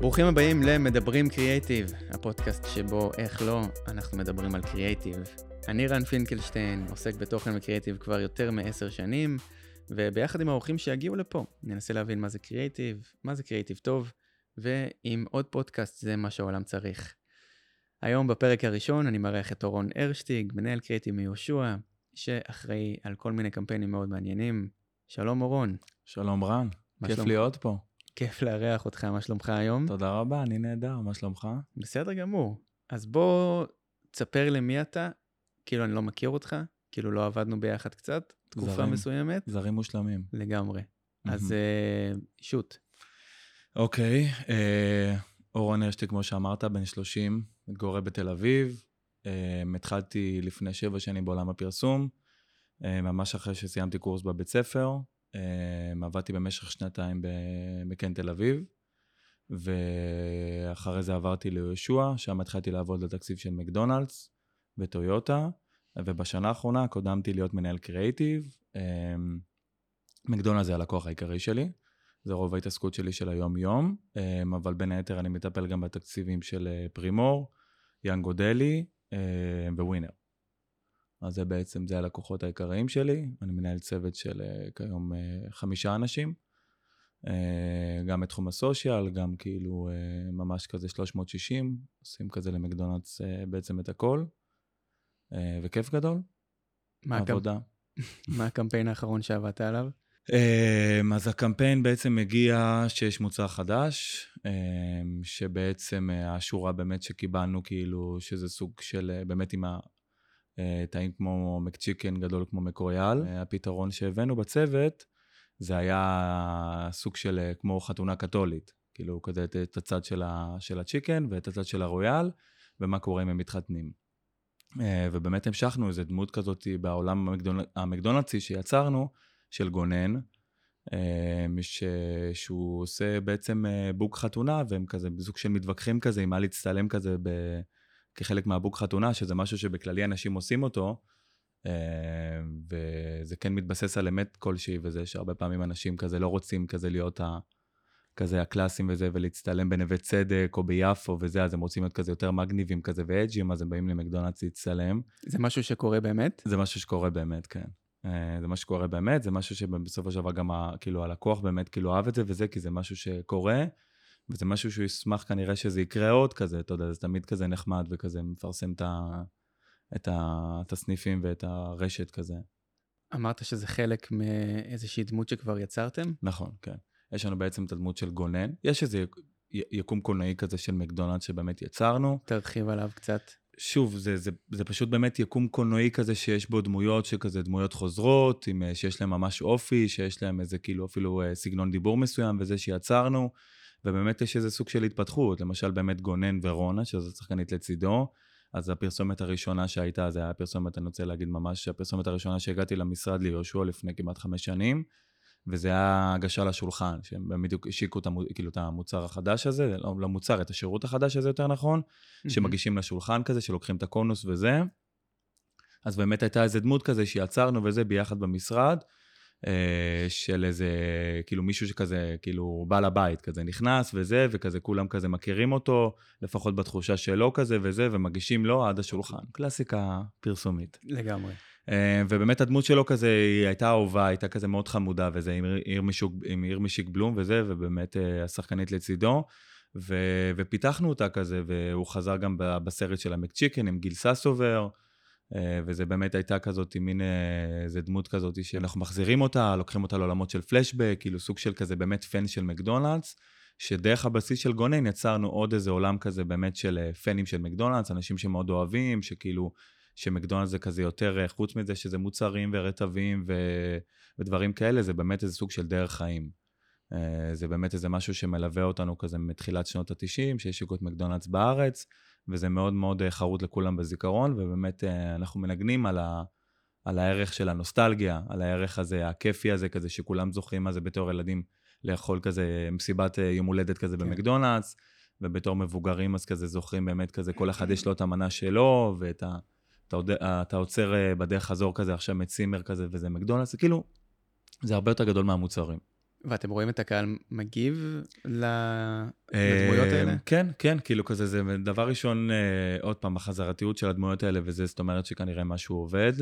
ברוכים הבאים למדברים קריאייטיב, הפודקאסט שבו, איך לא, אנחנו מדברים על קריאייטיב. אני רן פינקלשטיין, עוסק בתוכן וקריאייטיב כבר יותר מעשר שנים, וביחד עם האורחים שיגיעו לפה, ננסה להבין מה זה קריאייטיב, מה זה קריאייטיב טוב, ועם עוד פודקאסט זה מה שהעולם צריך. היום בפרק הראשון אני מארח את אורון הרשטיג, מנהל קריאייטיב מיהושע, שאחראי על כל מיני קמפיינים מאוד מעניינים. שלום אורון. שלום רן, כיף? להיות פה. כיף לארח אותך, מה שלומך היום? תודה רבה, אני נהדר, מה שלומך? בסדר גמור. אז בוא תספר לי מי אתה, כאילו אני לא מכיר אותך, כאילו לא עבדנו ביחד קצת, תקופה זרים. מסוימת, זרים מושלמים. לגמרי. אז מהמם. אה, שוט. אוקיי, אה, אורון הרשטיק, כמו שאמרת, בן 30, מתגורר בתל אביב. אה, התחלתי לפני שבע שנים בעולם הפרסום, אה, ממש אחרי שסיימתי קורס בבית ספר. אה, עבדתי במשך שנתיים במקן תל אביב, ואחרי זה עברתי ליהושע, שם התחלתי לעבוד לתקציב של מקדונלדס וטויוטה, ובשנה האחרונה קודמתי להיות מנהל קריאייטיב. אה, מקדונלדס זה הלקוח העיקרי שלי, זה רוב ההתעסקות שלי של היום-יום, אה, אבל בין היתר אני מטפל גם בתקציבים של אה, פרימור, יאנגו דלי וווינר. אז זה בעצם, זה הלקוחות העיקריים שלי. אני מנהל צוות של אה, כיום אה, חמישה אנשים. אה, גם בתחום הסושיאל, גם כאילו ממש כזה 360, עושים כזה למקדונלדס בעצם את הכל. וכיף גדול, מה. עבודה. מה הקמפיין האחרון שעבדת עליו? אז הקמפיין בעצם מגיע שיש מוצר חדש, שבעצם השורה באמת שקיבלנו, כאילו, שזה סוג של, באמת עם הטעים כמו מקצ'יקן גדול כמו מקוריאל. אה, הפתרון שהבאנו בצוות, זה היה סוג של אה, כמו חתונה קתולית. כאילו, כזה את- הצד של, ה, של הצ'יקן ואת הצד של הרויאל, ומה קורה אם הם מתחתנים. אה, ובאמת המשכנו איזה דמות כזאת בעולם המקדונ... המקדונלדסי שיצרנו, של גונן, אה, ש... שהוא עושה בעצם אה, בוק חתונה, והם כזה בסוג של מתווכחים כזה, עם מה להצטלם כזה ב... כחלק מהבוק חתונה, שזה משהו שבכללי אנשים עושים אותו, אה, וזה כן מתבסס על אמת כלשהי, וזה שהרבה פעמים אנשים כזה לא רוצים כזה להיות ה... כזה הקלאסים וזה, ולהצטלם בנווה צדק או ביפו וזה, אז הם רוצים להיות כזה יותר מגניבים כזה ואג'ים, אז הם באים למקדונלדס להצטלם. זה משהו שקורה באמת? זה משהו שקורה באמת, כן. אה, זה משהו שקורה באמת, זה משהו שבסופו של דבר גם ה, כאילו הלקוח באמת כאילו אהב את זה וזה, כי זה משהו שקורה, וזה משהו שהוא ישמח כנראה שזה יקרה עוד כזה, אתה יודע, זה תמיד כזה נחמד וכזה מפרסם את, ה, את, ה, את הסניפים ואת הרשת כזה. אמרת שזה חלק מאיזושהי דמות שכבר יצרתם? נכון, כן. יש לנו בעצם את הדמות של גונן, יש איזה יקום קולנועי כזה של מקדונלד שבאמת יצרנו. תרחיב עליו קצת. שוב, זה, זה, זה פשוט באמת יקום קולנועי כזה שיש בו דמויות שכזה דמויות חוזרות, עם, שיש להם ממש אופי, שיש להם איזה כאילו אפילו אה, סגנון דיבור מסוים וזה שיצרנו, ובאמת יש איזה סוג של התפתחות, למשל באמת גונן ורונה, שזו שחקנית לצידו, אז הפרסומת הראשונה שהייתה, זה היה הפרסומת, אני רוצה להגיד ממש, הפרסומת הראשונה שהגעתי למשרד ליהושע לפני כמעט חמש שנים, וזה היה הגשה לשולחן, שהם בדיוק השיקו את, המו, כאילו, את המוצר החדש הזה, לא, לא מוצר, את השירות החדש הזה יותר נכון, שמגישים לשולחן כזה, שלוקחים את הקונוס וזה. אז באמת הייתה איזה דמות כזה שיצרנו וזה ביחד במשרד, של איזה, כאילו מישהו שכזה, כאילו בעל הבית כזה נכנס וזה, וכזה כולם כזה מכירים אותו, לפחות בתחושה שלו כזה וזה, ומגישים לו עד השולחן. קלאסיקה פרסומית. לגמרי. אה, ובאמת הדמות שלו כזה, היא הייתה אהובה, הייתה כזה מאוד חמודה וזה, עם עיר משיק, עם עיר משיק בלום וזה, ובאמת אה, השחקנית לצידו. ו, ופיתחנו אותה כזה, והוא חזר גם בסרט של המקצ'יקן עם גיל ססובר, אה, וזה באמת הייתה כזאת, מין אה, איזה דמות כזאת שאנחנו מחזירים אותה, לוקחים אותה לעולמות של פלשבק, כאילו סוג של כזה באמת פן של מקדונלדס, שדרך הבסיס של גונן יצרנו עוד איזה עולם כזה באמת של אה, פנים של מקדונלדס, אנשים שמאוד אוהבים, שכאילו, שמקדונלדס זה כזה יותר, אה, חוץ מזה שזה מוצרים ורטבים ו... ודברים כאלה, זה באמת איזה סוג של דרך חיים. אה, זה באמת איזה משהו שמלווה אותנו כזה מתחילת שנות ה-90, שהשיקו את מקדונלדס בארץ, וזה מאוד מאוד אה, חרוט לכולם בזיכרון, ובאמת אה, אנחנו מנגנים על, ה, על הערך של הנוסטלגיה, על הערך הזה, הכיפי הזה, כזה שכולם זוכרים מה זה בתור ילדים, לאכול כזה מסיבת אה, יום הולדת כזה כן. במקדונלדס, ובתור מבוגרים אז כזה זוכרים באמת כזה, כל אחד יש לו את המנה שלו, ואת ה... אתה, עוצר בדרך חזור כזה עכשיו מצימר כזה וזה מקדונלדס, כאילו, זה הרבה יותר גדול מהמוצרים. ואתם רואים את הקהל מגיב לדמויות האלה? כן, כן, כאילו כזה, זה דבר ראשון, עוד פעם, החזרתיות של הדמויות האלה, וזה זאת אומרת שכנראה משהו עובד.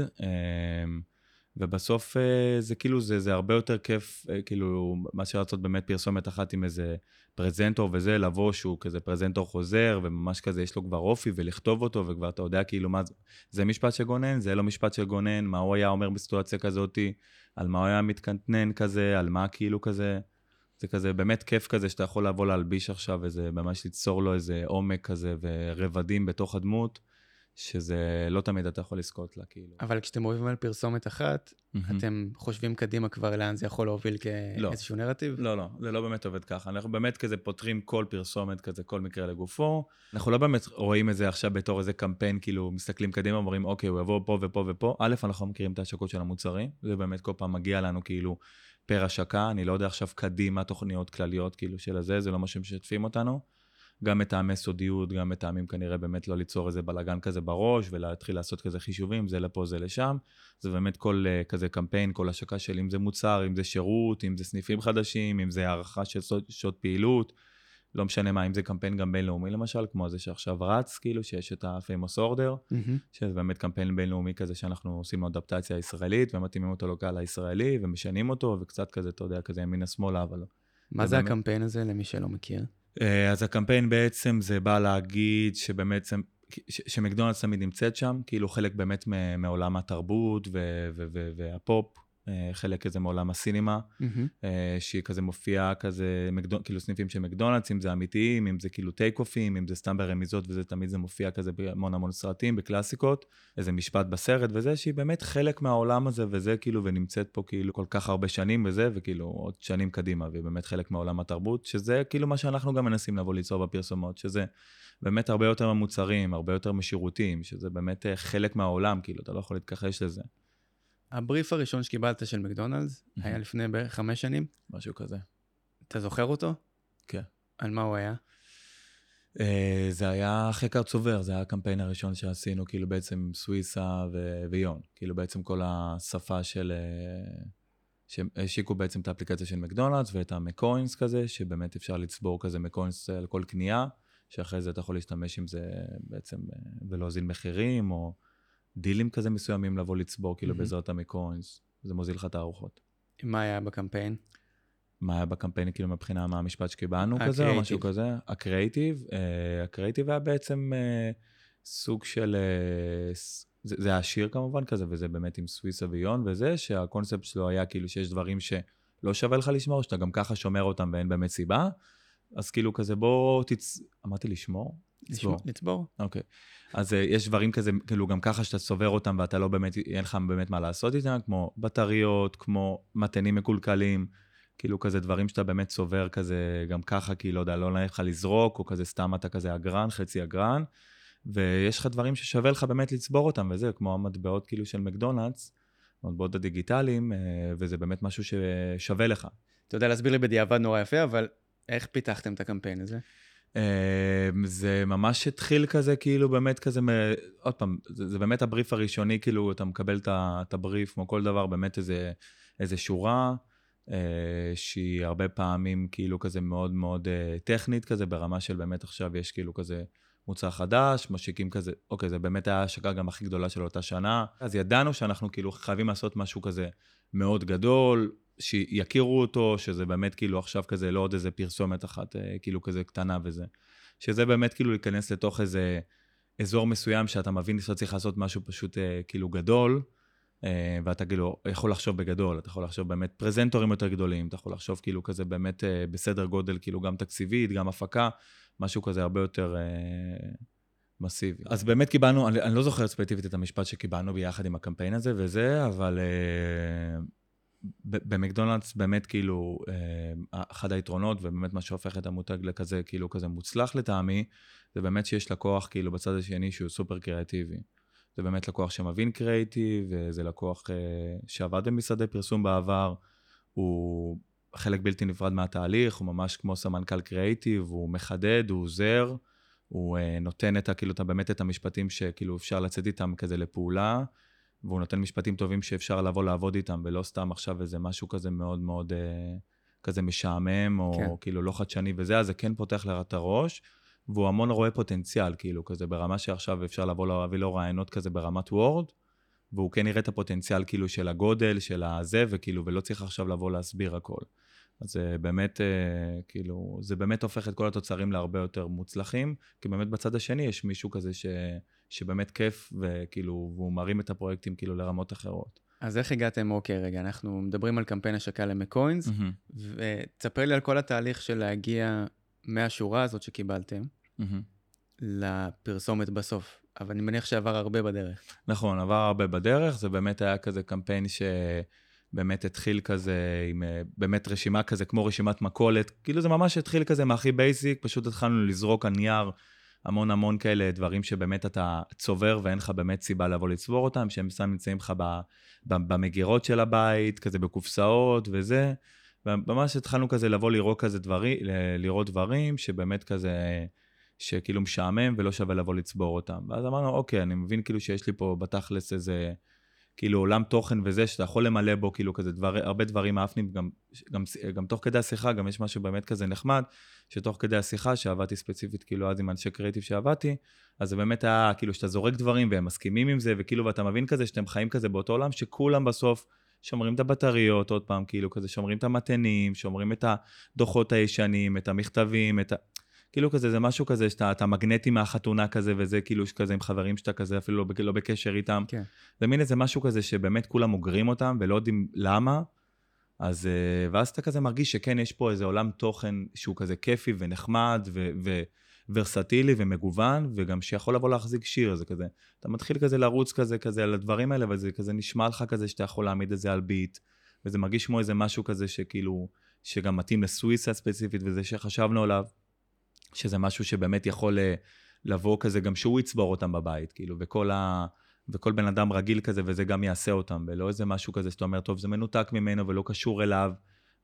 ובסוף אה, זה כאילו, זה, זה הרבה יותר כיף, אה, כאילו, מאשר לעשות באמת פרסומת אחת עם איזה פרזנטור וזה, לבוא שהוא כזה פרזנטור חוזר, וממש כזה יש לו כבר אופי, ולכתוב אותו, וכבר אתה יודע כאילו מה זה, זה משפט שגונן, זה לא משפט שגונן, מה הוא היה אומר בסיטואציה כזאתי, על מה הוא היה מתקנטנן כזה, על מה כאילו כזה. זה כזה באמת כיף כזה שאתה יכול לבוא להלביש עכשיו וזה ממש ליצור לו איזה עומק כזה ורבדים בתוך הדמות. שזה לא תמיד אתה יכול לזכות לה, כאילו. אבל כשאתם אוהבים על פרסומת אחת, mm-hmm. אתם חושבים קדימה כבר לאן זה יכול להוביל לא. כאיזשהו לא. נרטיב? לא, לא, זה לא באמת עובד ככה. אנחנו באמת כזה פותרים כל פרסומת כזה, כל מקרה לגופו. אנחנו לא באמת רואים את זה עכשיו בתור איזה קמפיין, כאילו, מסתכלים קדימה, אומרים, אוקיי, הוא יבוא פה ופה ופה. א', אנחנו מכירים את ההשקות של המוצרים, זה באמת כל פעם מגיע לנו כאילו פר השקה, אני לא יודע עכשיו קדימה תוכניות כלליות כאילו של הזה, זה לא מה שמשתפים אותנו. גם מטעמי סודיות, גם מטעמים כנראה באמת לא ליצור איזה בלאגן כזה בראש ולהתחיל לעשות כזה חישובים, זה לפה, זה לשם. זה באמת כל uh, כזה קמפיין, כל השקה של אם זה מוצר, אם זה שירות, אם זה סניפים חדשים, אם זה הערכה של שעות פעילות. לא משנה מה, אם זה קמפיין גם בינלאומי למשל, כמו זה שעכשיו רץ, כאילו, שיש את ה-famous order, mm-hmm. שזה באמת קמפיין בינלאומי כזה שאנחנו עושים לו אדפטציה ישראלית, ומתאימים אותו לקהל הישראלי, ומשנים אותו, וקצת כזה, אתה יודע, כזה ימינה שמאלה, אבל... מה זה, זה באמת... הקמפיין הזה, למי שלא מכיר? אה, אז הקמפיין בעצם זה בא להגיד שבאמת, שמקדונלדס תמיד נמצאת שם, כאילו חלק באמת מעולם התרבות והפופ, חלק כזה מעולם הסינימה, mm-hmm. שהיא כזה מופיעה כזה, מקדונ... כאילו סניפים של מקדונלדס, אם זה אמיתיים, אם זה כאילו טייק אופים, אם זה סתם ברמיזות, וזה תמיד זה מופיע כזה בהמון המון סרטים, בקלאסיקות, איזה משפט בסרט וזה, שהיא באמת חלק מהעולם הזה, וזה כאילו, ונמצאת פה כאילו כל כך הרבה שנים וזה, וכאילו עוד שנים קדימה, והיא באמת חלק מעולם התרבות, שזה כאילו מה שאנחנו גם מנסים לבוא ליצור בפרסומות, שזה באמת הרבה יותר ממוצרים, הרבה יותר משירותים, שזה באמת אה, חלק מהעולם, כאילו, אתה לא יכול להתכחש לזה. הבריף הראשון שקיבלת של מקדונלדס mm-hmm. היה לפני בערך חמש שנים. משהו כזה. אתה זוכר אותו? כן. על מה הוא היה? Uh, זה היה חקר צובר, זה היה הקמפיין הראשון שעשינו, כאילו בעצם סוויסה ו- ויון. כאילו בעצם כל השפה של... Uh, שהשיקו בעצם את האפליקציה של מקדונלדס ואת המקוינס כזה, שבאמת אפשר לצבור כזה מקוינס על כל קנייה, שאחרי זה אתה יכול להשתמש עם זה בעצם uh, ולהוזיל מחירים, או דילים כזה מסוימים לבוא לצבור, כאילו, mm-hmm. בעזרת המיקרוינס, זה מוזיל לך את הארוחות. מה היה בקמפיין? מה היה בקמפיין, כאילו, מבחינה מה המשפט שקיבלנו כזה, או משהו כזה? הקריאיטיב. אה, הקריאיטיב היה בעצם אה, סוג של... אה, זה, זה היה שיר כמובן כזה, וזה באמת עם סוויסה ויון וזה, שהקונספט שלו היה כאילו שיש דברים שלא שווה לך לשמור, שאתה גם ככה שומר אותם ואין באמת סיבה. אז כאילו כזה בוא תצ... אמרתי לשמור? לצבור. לצבור. אוקיי. אז uh, יש דברים כזה, כאילו גם ככה שאתה צובר אותם ואתה לא באמת, אין לך באמת מה לעשות איתם, כמו בטריות, כמו מתנים מקולקלים, כאילו כזה דברים שאתה באמת צובר כזה גם ככה, כי לא יודע, לא נעים לך לזרוק, או כזה סתם אתה כזה אגרן, חצי אגרן, ויש לך דברים ששווה לך באמת לצבור אותם, וזה כמו המטבעות כאילו של מקדונלדס, המטבעות הדיגיטליים, uh, וזה באמת משהו ששווה לך. אתה יודע להסביר לי בדיעבד נורא יפה, אבל איך פיתחתם את הקמפיין הזה? אמ, זה ממש התחיל כזה, כאילו באמת כזה, עוד פעם, זה, זה באמת הבריף הראשוני, כאילו אתה מקבל את הבריף, כמו כל דבר, באמת איזה, איזה שורה, אה, שהיא הרבה פעמים כאילו כזה מאוד מאוד אה, טכנית כזה, ברמה של באמת עכשיו יש כאילו כזה מוצר חדש, משיקים כזה, אוקיי, זה באמת היה ההשקה גם הכי גדולה של אותה שנה, אז ידענו שאנחנו כאילו חייבים לעשות משהו כזה מאוד גדול, שיכירו אותו, שזה באמת כאילו עכשיו כזה לא עוד איזה פרסומת אחת, אה, כאילו כזה קטנה וזה. שזה באמת כאילו להיכנס לתוך איזה אזור מסוים שאתה מבין שאתה צריך לעשות משהו פשוט אה, כאילו גדול, אה, ואתה כאילו יכול לחשוב בגדול, אתה יכול לחשוב באמת פרזנטורים יותר גדולים, אתה יכול לחשוב כאילו כזה באמת בסדר גודל, כאילו גם תקציבית, גם הפקה, משהו כזה הרבה יותר... מסיבי. אז באמת קיבלנו, אני, אני לא זוכר ספציפית את המשפט שקיבלנו ביחד עם הקמפיין הזה וזה, אבל במקדונלדס באמת כאילו, אה, אחד היתרונות ובאמת מה שהופך את המותג לכזה, כאילו כזה מוצלח לטעמי, זה באמת שיש לקוח כאילו בצד השני שהוא סופר קריאטיבי. זה באמת לקוח שמבין קריאיטיב, וזה לקוח אה, שעבד במשרדי פרסום בעבר, הוא חלק בלתי נפרד מהתהליך, הוא ממש כמו סמנכ"ל קריאיטיב, הוא מחדד, הוא עוזר, הוא אה, נותן את, כאילו, באמת את המשפטים שכאילו אפשר לצאת איתם כזה לפעולה. והוא נותן משפטים טובים שאפשר לבוא לעבוד איתם, ולא סתם עכשיו איזה משהו כזה מאוד מאוד אה, כזה משעמם, או כן. כאילו לא חדשני וזה, אז זה כן פותח לך את הראש, והוא המון רואה פוטנציאל, כאילו, כזה ברמה שעכשיו אפשר לבוא להביא לו רעיונות כזה ברמת וורד, והוא כן יראה את הפוטנציאל כאילו של הגודל, של הזה, וכאילו, ולא צריך עכשיו לבוא להסביר הכל. אז זה באמת, אה, כאילו, זה באמת הופך את כל התוצרים להרבה יותר מוצלחים, כי באמת בצד השני יש מישהו כזה ש, שבאמת כיף, וכאילו, והוא מרים את הפרויקטים כאילו לרמות אחרות. אז איך הגעתם, אוקיי, רגע, אנחנו מדברים על קמפיין השקה למקוינס, מהמם, ותספר לי על כל התהליך של להגיע מהשורה הזאת שקיבלתם מהמם. לפרסומת בסוף. אבל אני מניח שעבר הרבה בדרך. נכון, עבר הרבה בדרך, זה באמת היה כזה קמפיין שבאמת התחיל כזה עם אה, באמת רשימה כזה, כמו רשימת מכולת, כאילו זה ממש התחיל כזה מהכי basic, פשוט התחלנו לזרוק על נייר המון המון כאלה דברים שבאמת אתה צובר ואין לך באמת סיבה לבוא לצבור אותם, שהם סתם נמצאים לך במגירות של הבית, כזה בקופסאות וזה. וממש התחלנו כזה לבוא לראות כזה דברים, לראות דברים שבאמת כזה, שכאילו משעמם ולא שווה לבוא לצבור אותם. ואז אמרנו, אוקיי, אני מבין כאילו שיש לי פה בתכלס איזה, כאילו עולם תוכן וזה, שאתה יכול למלא בו כאילו כזה דבר, הרבה דברים מאפנים, גם, גם, גם תוך כדי השיחה, גם יש משהו באמת כזה נחמד, שתוך כדי השיחה, שעבדתי ספציפית כאילו אז עם אנשי קריאיטיב שעבדתי, אז זה באמת היה כאילו שאתה זורק דברים והם מסכימים עם זה, וכאילו ואתה מבין כזה שאתם חיים כזה באותו עולם, שכולם בסוף שומרים את הבטריות, עוד פעם, כאילו כזה שומרים את המתנים, שומרים את הדוחות הישנים, את המכתבים, את ה... כאילו כזה, זה משהו כזה שאתה אתה מגנטי מהחתונה כזה, וזה כאילו כזה עם חברים שאתה כזה אפילו לא, לא בקשר איתם. כן. זה מין איזה משהו כזה שבאמת כולם אוגרים אותם ולא יודעים למה. אז, אה, ואז אתה כזה מרגיש שכן, יש פה איזה עולם תוכן שהוא כזה כיפי ונחמד ו- וורסטילי ומגוון, וגם שיכול לבוא להחזיק שיר, זה כזה. אתה מתחיל כזה לרוץ כזה, כזה על הדברים האלה, וזה כזה נשמע לך כזה שאתה יכול להעמיד את זה על ביט, וזה מרגיש כמו איזה משהו כזה שכאילו, שגם מתאים לסוויסה ספציפית, וזה שחשבנו עליו, שזה משהו שבאמת יכול אה, לבוא כזה, גם שהוא יצבור אותם בבית, כאילו, וכל ה... וכל בן אדם רגיל כזה, וזה גם יעשה אותם, ולא איזה משהו כזה שאתה אומר, טוב, זה מנותק ממנו ולא קשור אליו,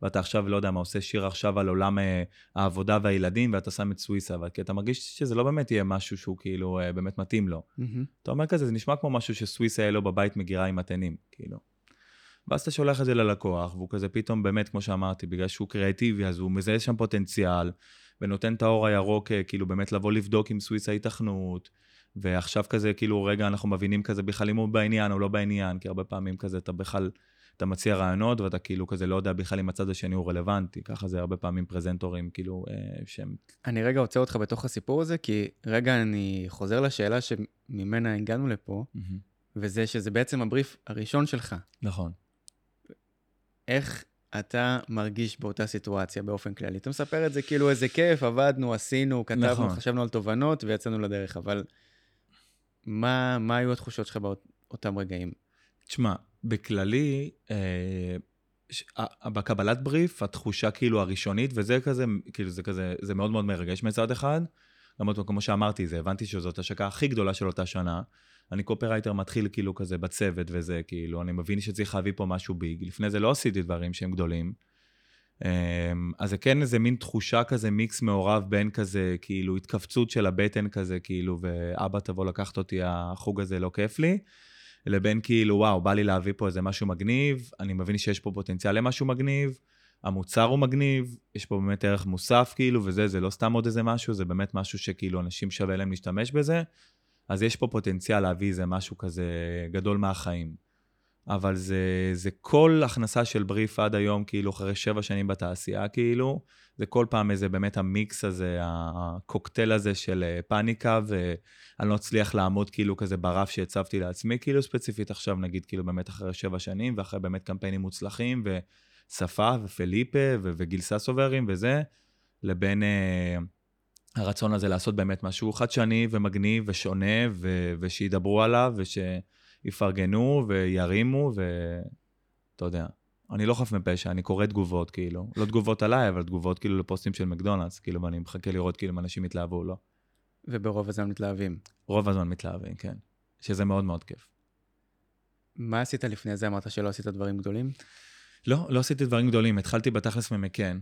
ואתה עכשיו, לא יודע מה, עושה שיר עכשיו על עולם אה, העבודה והילדים, ואתה שם את סוויסה, אבל כי אתה מרגיש שזה לא באמת יהיה משהו שהוא כאילו אה, באמת מתאים לו. מהמם. אתה אומר כזה, זה נשמע כמו משהו שסוויסה יהיה לו בבית מגירה עם התנים, כאילו. ואז אתה שולח את זה ללקוח, והוא כזה פתאום באמת, כמו שאמרתי, בגלל שהוא קריאטיבי, אז הוא מזהה שם פוטנציאל, ונותן את האור הירוק, אה, כאילו באמת לבוא לבדוק עם סוויסה היתכנות, ועכשיו כזה, כאילו, רגע, אנחנו מבינים כזה בכלל אם הוא בעניין או לא בעניין, כי הרבה פעמים כזה אתה בכלל, אתה מציע רעיונות, ואתה כאילו כזה לא יודע בכלל אם הצד השני הוא רלוונטי, ככה זה הרבה פעמים פרזנטורים, כאילו, אה, שהם... אני רגע עוצר אותך בתוך הסיפור הזה, כי רגע אני חוזר לשאלה שממנה הגענו לפה, וזה שזה בעצם הבריף הראשון שלך. נכון. איך אתה מרגיש באותה סיטואציה באופן כללי? אתה מספר את זה כאילו איזה כיף, עבדנו, עשינו, כתבנו, נכון. חשבנו על תובנות ויצאנו לדרך, אבל מה, מה היו התחושות שלך באותם רגעים? תשמע, בכללי, אה, ש- ה- בקבלת בריף, התחושה כאילו הראשונית, וזה כזה, כאילו זה כזה, זה מאוד מאוד מרגש מצד אחד. למרות, כמו שאמרתי, זה, הבנתי שזאת השקה הכי גדולה של אותה שנה. אני קופרייטר מתחיל כאילו כזה בצוות וזה, כאילו, אני מבין שצריך להביא פה משהו big. לפני זה לא עשיתי דברים שהם גדולים. אמ, אז זה כן איזה מין תחושה כזה, מיקס מעורב בין כזה, כאילו, התכווצות של הבטן כזה, כאילו, ואבא תבוא לקחת אותי, החוג הזה לא כיף לי. לבין כאילו, וואו, בא לי להביא פה איזה משהו מגניב, אני מבין שיש פה פוטנציאל למשהו מגניב, המוצר הוא מגניב, יש פה באמת ערך מוסף כאילו, וזה, זה לא סתם עוד איזה משהו, זה באמת משהו שכאילו אנשים שווה להם להשתמש בזה, אז יש פה פוטנציאל להביא איזה משהו כזה גדול מהחיים. אבל זה, זה כל הכנסה של בריף עד היום, כאילו, אחרי שבע שנים בתעשייה, כאילו, זה כל פעם איזה באמת המיקס הזה, הקוקטייל הזה של אה, פאניקה, ואני לא אצליח לעמוד כאילו כזה ברף שהצבתי לעצמי, כאילו ספציפית עכשיו, נגיד, כאילו באמת אחרי שבע שנים, ואחרי באמת קמפיינים מוצלחים, ושפה, ופליפה, וגיל ססוברים וזה, לבין אה, הרצון הזה לעשות באמת משהו חדשני ומגניב ושונה, ו- ושידברו עליו, ושיפרגנו וירימו, ואתה יודע. אני לא חף מפשע, אני קורא תגובות, כאילו. לא תגובות עליי, אבל תגובות כאילו לפוסטים של מקדונלדס, כאילו, ואני מחכה לראות כאילו אם אנשים יתלהבו או לא. וברוב הזמן מתלהבים. רוב הזמן מתלהבים, כן. שזה מאוד מאוד כיף. מה עשית לפני זה? אמרת שלא עשית דברים גדולים? לא, לא עשיתי דברים גדולים. התחלתי בתכלס ממקן,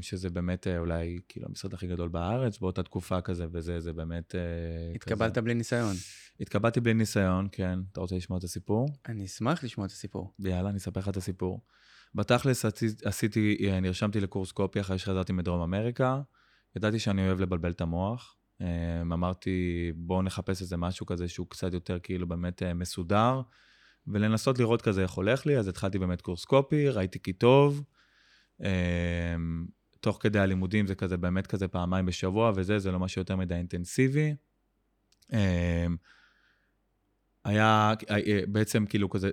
שזה באמת אה, אולי כאילו המשרד הכי גדול בארץ, באותה תקופה כזה, וזה זה באמת... אה, התקבלת כזה. בלי ניסיון. התקבלתי בלי ניסיון, כן. אתה רוצה לשמוע את הסיפור? אני אשמח לשמוע את הסיפור. יאללה, אני אספר לך את הסיפור. בתכלס עשיתי, נרשמתי לקורס קופי אחרי שחזרתי מדרום אמריקה. ידעתי שאני אוהב לבלבל את המוח. אמרתי, בואו נחפש איזה משהו כזה שהוא קצת יותר כאילו באמת מסודר, ולנסות לראות כזה איך הולך לי, אז התחלתי באמת קורס קופי, ראיתי כי טוב. תוך כדי הלימודים זה כזה באמת כזה פעמיים בשבוע, וזה, זה לא משהו יותר מדי אינטנסיבי. היה בעצם כאילו כזה,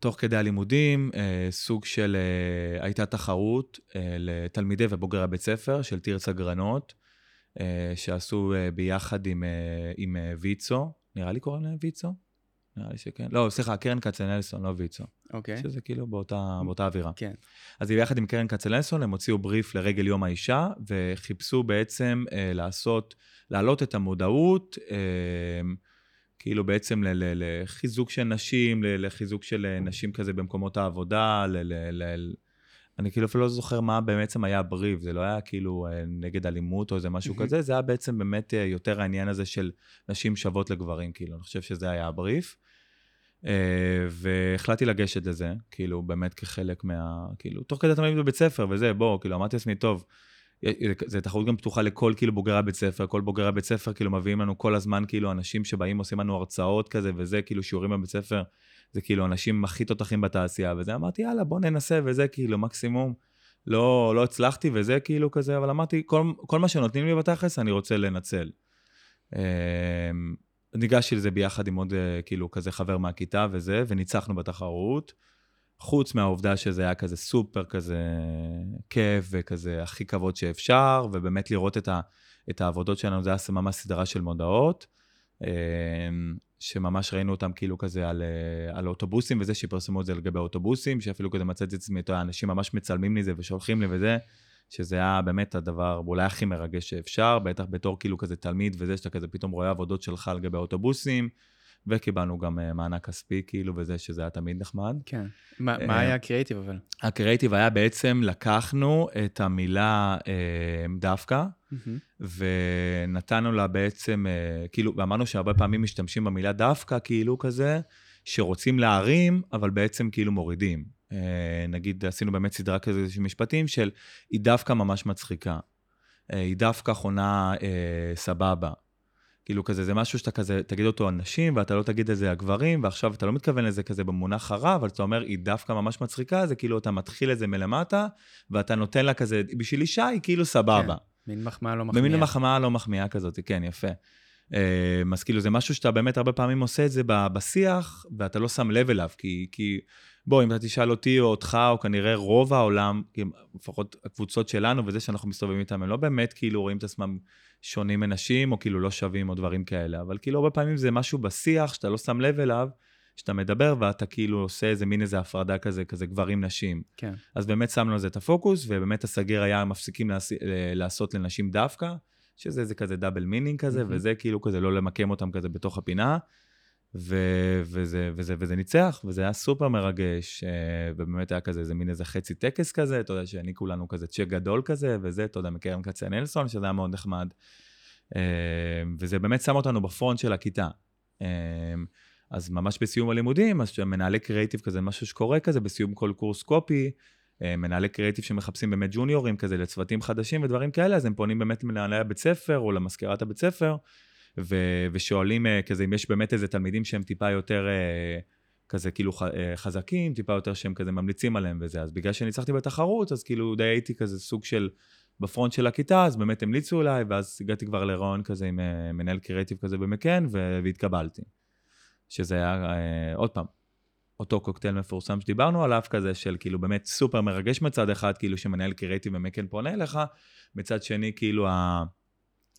תוך כדי הלימודים, סוג של, הייתה תחרות לתלמידי ובוגרי הבית ספר של תרצה גרנות. אה, שעשו אה, ביחד עם, אה, עם ויצו, נראה לי קוראים להם ויצו? נראה לי שכן. לא, סליחה, קרן כצנלסון, לא ויצו. אוקיי. שזה כאילו באותה, באותה אווירה. כן. אז ביחד עם קרן כצנלסון הם הוציאו בריף לרגל יום האישה, וחיפשו בעצם אה, לעשות, להעלות את המודעות, אה, כאילו בעצם ל- ל- לחיזוק של נשים, ל- לחיזוק של נשים כזה במקומות העבודה, ל- ל- ל- אני כאילו אפילו לא זוכר מה בעצם היה הבריף, זה לא היה כאילו אה, נגד אלימות או איזה משהו mm-hmm. כזה, זה היה בעצם באמת אה, יותר העניין הזה של נשים שוות לגברים, כאילו, אני חושב שזה היה הבריף. אה, והחלטתי לגשת לזה, כאילו, באמת כחלק מה... כאילו, תוך כדי תמיד בבית ספר וזה, בוא, כאילו, אמרתי לעצמי, טוב, זו תחרות גם פתוחה לכל כאילו בוגרי הבית ספר, כל בוגרי הבית ספר כאילו מביאים לנו כל הזמן כאילו אנשים שבאים עושים לנו הרצאות כזה וזה, כאילו שיעורים בבית ספר. זה כאילו אנשים הכי תותחים בתעשייה, וזה אמרתי, יאללה, בוא ננסה, וזה כאילו מקסימום. לא, לא הצלחתי וזה כאילו כזה, אבל אמרתי, כל, כל מה שנותנים לי בתכלס, אני רוצה לנצל. ניגשתי לזה ביחד עם עוד אה, כאילו כזה חבר מהכיתה וזה, וניצחנו בתחרות. חוץ מהעובדה שזה היה כזה סופר כזה כיף וכזה הכי כבוד שאפשר, ובאמת לראות את, ה, את העבודות שלנו, זה היה ממש סדרה של מודעות. אמ, שממש ראינו אותם כאילו כזה על, אה, על אוטובוסים וזה, שפרסמו את זה לגבי אוטובוסים, שאפילו כזה מצאתי את עצמי, אנשים ממש מצלמים לי זה ושולחים לי וזה, שזה היה באמת הדבר אולי הכי מרגש שאפשר, בטח בתור כאילו כזה תלמיד וזה, שאתה כזה פתאום רואה עבודות שלך לגבי אוטובוסים, וקיבלנו גם uh, מענק כספי, כאילו, וזה, שזה היה תמיד נחמד. כן. ما, uh, מה היה הקריאיטיב אבל? הקריאיטיב היה בעצם, לקחנו את המילה uh, דווקא, mm-hmm. ונתנו לה בעצם, uh, כאילו, ואמרנו שהרבה פעמים משתמשים במילה דווקא, כאילו כזה, שרוצים להרים, אבל בעצם כאילו מורידים. Uh, נגיד, עשינו באמת סדרה כזה של משפטים של, היא דווקא ממש מצחיקה. Uh, היא דווקא חונה uh, סבבה. כאילו כזה, זה משהו שאתה כזה, תגיד אותו על נשים, ואתה לא תגיד את זה על גברים, ועכשיו אתה לא מתכוון לזה כזה במונח הרע, אבל אתה אומר, היא דווקא ממש מצחיקה, זה כאילו אתה מתחיל את זה מלמטה, ואתה נותן לה כזה, בשביל אישה היא כאילו סבבה. כן, מין מחמאה לא מחמיאה. במין מחמאה לא מחמיאה כזאת, כן, יפה. אה, אז כאילו זה משהו שאתה באמת הרבה פעמים עושה את זה בשיח, ואתה לא שם לב אליו, כי, כי בוא, אם אתה תשאל אותי או אותך, או כנראה רוב העולם, לפחות הקבוצות שלנו וזה שאנחנו מסתובבים איתם, הם לא באמת כאילו רואים את עצמם שונים מנשים, או כאילו לא שווים, או דברים כאלה, אבל כאילו הרבה פעמים זה משהו בשיח שאתה לא שם לב אליו, שאתה מדבר ואתה כאילו עושה איזה מין איזה הפרדה כזה, כזה גברים-נשים. כן. אז באמת שמנו על זה את הפוקוס, ובאמת הסגר היה מפסיקים לעש... לעשות לנשים דווקא, שזה איזה כזה double meaning כזה, mm-hmm. וזה כאילו כזה לא למקם אותם כזה בתוך הפינה. ו... וזה, וזה, וזה ניצח, וזה היה סופר מרגש, אה, ובאמת היה כזה, איזה מין איזה חצי טקס כזה, אתה יודע, שהעניקו לנו כזה צ'ק גדול כזה, וזה, אתה יודע, מקרן כצנלסון, שזה היה מאוד נחמד. אה, וזה באמת שם אותנו בפרונט של הכיתה. אה, אז ממש בסיום הלימודים, אז מנהלי קריאיטיב כזה, משהו שקורה כזה, בסיום כל קורס קופי, מנהלי קריאיטיב שמחפשים באמת ג'וניורים כזה לצוותים חדשים ודברים כאלה, אז הם פונים באמת למנהלי הבית ספר או למזכירת הבית ספר, ו- ושואלים אה, כזה אם יש באמת איזה תלמידים שהם טיפה יותר אה, כזה כאילו אה, חזקים, טיפה יותר שהם כזה ממליצים עליהם וזה. אז בגלל שניצחתי בתחרות, אז כאילו די הייתי כזה סוג של בפרונט של הכיתה, אז באמת המליצו אליי, ואז הגעתי כבר לרעיון כזה עם מנהל קריאיטיב כזה במקן, והתקבלתי. שזה היה, עוד פעם, אותו קוקטייל מפורסם שדיברנו עליו כזה, של כאילו באמת סופר מרגש מצד אחד, כאילו שמנהל קריאיטיב במקן פונה אליך, מצד שני כאילו ה...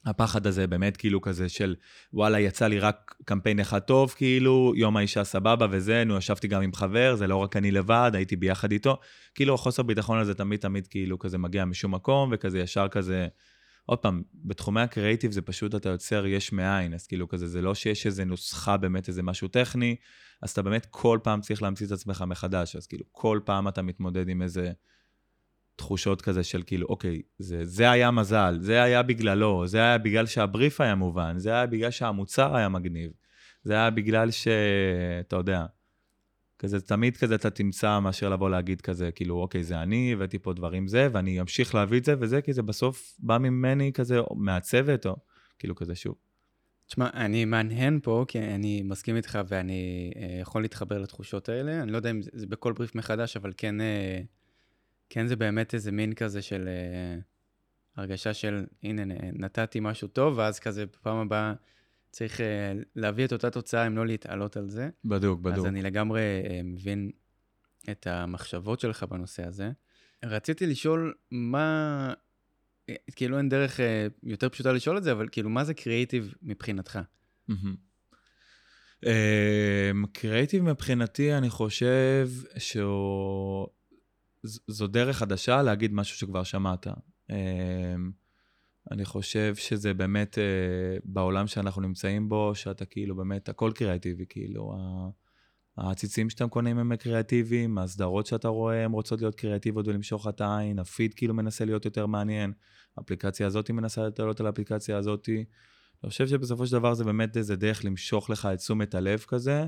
הפחד הזה באמת כאילו כזה של וואלה יצא לי רק קמפיין אחד טוב כאילו יום האישה סבבה וזה נו ישבתי גם עם חבר זה לא רק אני לבד הייתי ביחד איתו. כאילו החוסר ביטחון הזה תמיד תמיד כאילו כזה מגיע משום מקום וכזה ישר כזה עוד פעם בתחומי הקריאיטיב זה פשוט אתה יוצר יש מאין אז כאילו כזה זה לא שיש איזה נוסחה באמת איזה משהו טכני אז אתה באמת כל פעם צריך להמציא את עצמך מחדש אז כאילו כל פעם אתה מתמודד עם איזה תחושות כזה של כאילו, אוקיי, זה, זה היה מזל, זה היה בגללו, זה היה בגלל שהבריף היה מובן, זה היה בגלל שהמוצר היה מגניב, זה היה בגלל ש... אתה יודע, כזה, תמיד כזה אתה תמצא מאשר לבוא להגיד כזה, כאילו, אוקיי, זה אני, הבאתי פה דברים זה, ואני אמשיך להביא את זה וזה, כי זה בסוף בא ממני כזה, מהצוות, או כאילו כזה שוב. תשמע, אני מהנהן פה, כי אני מסכים איתך ואני אה, יכול להתחבר לתחושות האלה. אני לא יודע אם זה, זה בכל בריף מחדש, אבל כן, אה, כן זה באמת איזה מין כזה של אה, הרגשה של, הנה, נתתי משהו טוב, ואז כזה בפעם הבאה צריך אה, להביא את אותה תוצאה, אם לא להתעלות על זה. בדוק, בדוק. אז אני לגמרי אה, מבין את המחשבות שלך בנושא הזה. רציתי לשאול מה, כאילו אין דרך אה, יותר פשוטה לשאול את זה, אבל כאילו, מה זה קריאיטיב מבחינתך? קריאיטיב מבחינתי, אני חושב שזו דרך חדשה להגיד משהו שכבר שמעת. אני חושב שזה באמת בעולם שאנחנו נמצאים בו, שאתה כאילו באמת, הכל קריאטיבי, כאילו, העציצים שאתם קונים הם קריאטיביים, הסדרות שאתה רואה הן רוצות להיות קריאטיביות ולמשוך את העין, הפיד כאילו מנסה להיות יותר מעניין, האפליקציה הזאת מנסה להתעלות על האפליקציה הזאת. אני חושב שבסופו של דבר זה באמת איזה דרך למשוך לך את תשומת הלב כזה,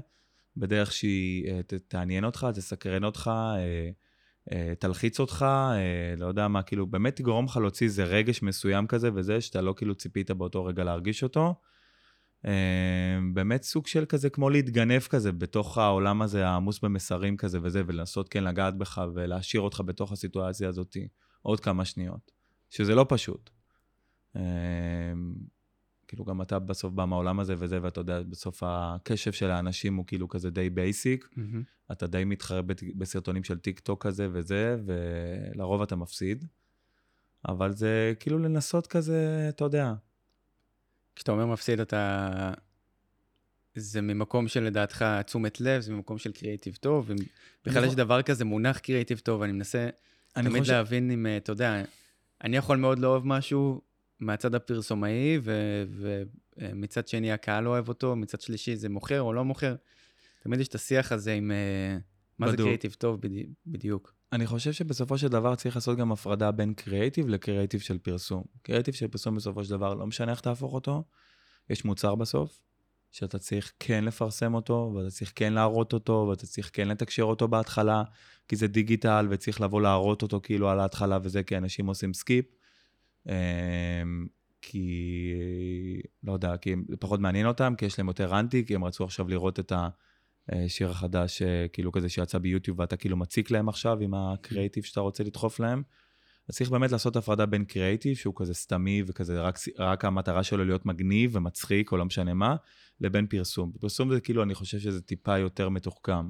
בדרך שהיא אה, תעניין אותך, תסקרן אותך, אה, אה, תלחיץ אותך, לא יודע מה, כאילו באמת תגרום לך להוציא איזה רגש מסוים כזה וזה, שאתה לא כאילו ציפית באותו רגע להרגיש אותו. אמ, באמת סוג של כזה, כמו להתגנב כזה, בתוך העולם הזה העמוס במסרים כזה וזה, ולנסות כן לגעת בך ולהשאיר אותך בתוך הסיטואציה הזאת עוד כמה שניות, שזה לא פשוט. כאילו גם אתה בסוף בא מהעולם הזה וזה, ואתה יודע, בסוף הקשב של האנשים הוא כאילו כזה די basic. Mm-hmm. אתה די מתחרה בסרטונים של טיק טוק כזה וזה, ולרוב אתה מפסיד. אבל זה כאילו לנסות כזה, אתה יודע, כשאתה אומר מפסיד, אתה... זה ממקום שלדעתך תשומת לב, זה ממקום של קריאיטיב טוב, ובכלל יש דבר כזה, מונח קריאיטיב טוב, אני מנסה אני תמיד חושב... להבין אם, אתה יודע, אני יכול מאוד לאהוב משהו מהצד הפרסומאי, ומצד שני הקהל לא אוהב אותו, מצד שלישי זה מוכר או לא מוכר. תמיד יש את השיח הזה עם אה, מה בדוק. זה קריאיטיב טוב בדיוק. אני חושב שבסופו של דבר צריך לעשות גם הפרדה בין קריאיטיב לקריאיטיב של פרסום. קריאיטיב של פרסום בסופו של דבר, לא משנה איך תהפוך אותו, יש מוצר בסוף, שאתה צריך כן לפרסם אותו, ואתה צריך כן להראות אותו, ואתה צריך כן לתקשר אותו בהתחלה, כי זה דיגיטל, וצריך לבוא להראות אותו כאילו על ההתחלה וזה, כי אנשים עושים skip. אמ, כי, לא יודע, כי זה פחות מעניין אותם, כי יש להם יותר אנטי, כי הם רצו עכשיו לראות את ה... אה, שיר החדש, אה, כאילו כזה שיצא ביוטיוב ואתה כאילו מציק להם עכשיו עם הקריאיטיב שאתה רוצה לדחוף להם. אז צריך באמת לעשות הפרדה בין קריאיטיב, שהוא כזה סתמי וכזה רק, רק המטרה שלו להיות מגניב ומצחיק או לא משנה מה, לבין פרסום. פרסום זה כאילו, אני חושב שזה טיפה יותר מתוחכם.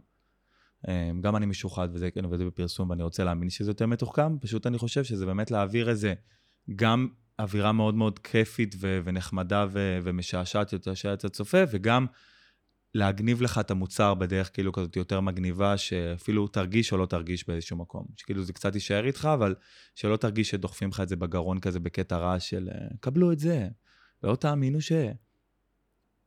אה, גם אני משוחד וזה, אני עובד בפרסום ואני רוצה להאמין שזה יותר מתוחכם, פשוט אני חושב שזה באמת להעביר איזה, גם אווירה מאוד מאוד כיפית ו- ונחמדה ו- ומשעשעת יותר שאתה צופה, וגם להגניב לך את המוצר בדרך כאילו כזאת יותר מגניבה, שאפילו תרגיש או לא תרגיש באיזשהו מקום. שכאילו זה קצת יישאר איתך, אבל שלא תרגיש שדוחפים לך את זה בגרון כזה בקטע רע של אה, קבלו את זה, לא תאמינו ש...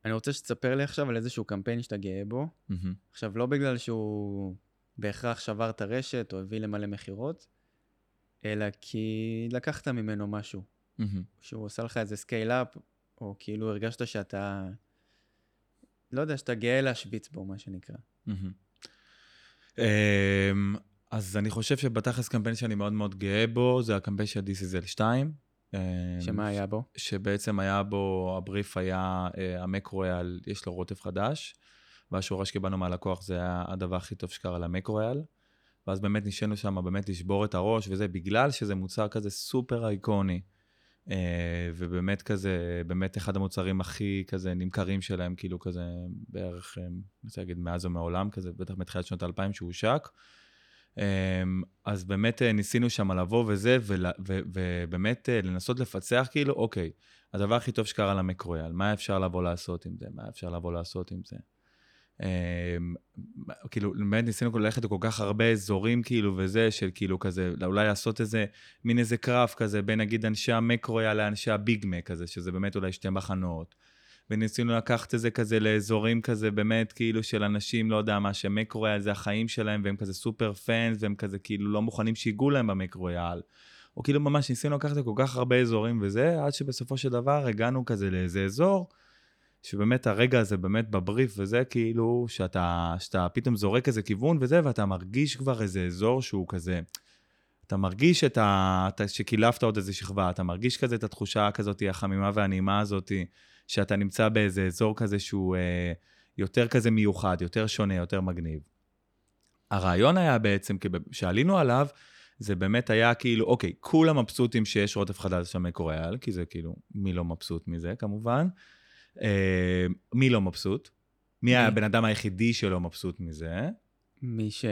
אני רוצה שתספר לי עכשיו על איזשהו קמפיין שאתה גאה בו. Mm-hmm. עכשיו, לא בגלל שהוא בהכרח שבר את הרשת או הביא למלא מכירות, אלא כי לקחת ממנו משהו. Mm-hmm. שהוא עושה לך איזה scale-up, או כאילו הרגשת שאתה לא יודע, שאתה גאה להשוויץ בו, מה שנקרא. אמ, אז אני חושב שבתכלס קמפיין שאני מאוד מאוד גאה בו, זה הקמפיין של This is L2. אמ, שמה היה בו? שבעצם היה בו, הבריף היה, אה, המקרויאל, יש לו רוטב חדש, והשורה שקיבלנו מהלקוח זה היה הדבר הכי טוב שקרה למקרויאל. ואז באמת נשארנו שם באמת לשבור את הראש, וזה בגלל שזה מוצר כזה סופר אייקוני. אה, ובאמת כזה, באמת אחד המוצרים הכי כזה נמכרים שלהם, כאילו כזה בערך, אה, אני רוצה להגיד, מאז ומעולם, כזה בטח מתחילת שנות האלפיים שהוא הושק. אה, אז באמת ניסינו שם לבוא וזה, ובאמת לנסות לפצח כאילו, אוקיי, הדבר הכי טוב שקרה למקרויאל, מה אפשר לבוא לעשות עם זה? מה אפשר לבוא לעשות עם זה? אמ, כאילו, באמת ניסינו ללכת לכל כך הרבה אזורים, כאילו, וזה, של כאילו כזה, אולי לעשות איזה, מין איזה קראפ כזה, בין נגיד אנשי המקרויה לאנשי הביג מק כזה, שזה באמת אולי שתי מחנות. וניסינו לקחת את זה כזה לאזורים כזה, באמת, כאילו, של אנשים, לא יודע מה, שמקרויה זה החיים שלהם, והם כזה סופר פאנס, והם כזה כאילו לא מוכנים שיגעו להם במקרויאל. או כאילו ממש ניסינו לקחת את כל כך הרבה אזורים וזה, עד שבסופו של דבר הגענו כזה לאיזה אזור, שבאמת הרגע הזה באמת בבריף וזה כאילו, שאתה, שאתה פתאום זורק איזה כיוון וזה, ואתה מרגיש כבר איזה אזור שהוא כזה, אתה מרגיש את ה... שקילפת עוד איזה שכבה, אתה מרגיש כזה את התחושה כזאת, החמימה והנעימה הזאת, שאתה נמצא באיזה אזור כזה שהוא אה, יותר כזה מיוחד, יותר שונה, יותר מגניב. הרעיון היה בעצם, כשעלינו עליו, זה באמת היה כאילו, אוקיי, כולם מבסוטים שיש רוטף חדש של מקוריאל, כי זה כאילו, מי לא מבסוט מזה כמובן. אה, מי לא מבסוט? מי הבן אדם היחידי שלא מבסוט מזה? מי ש...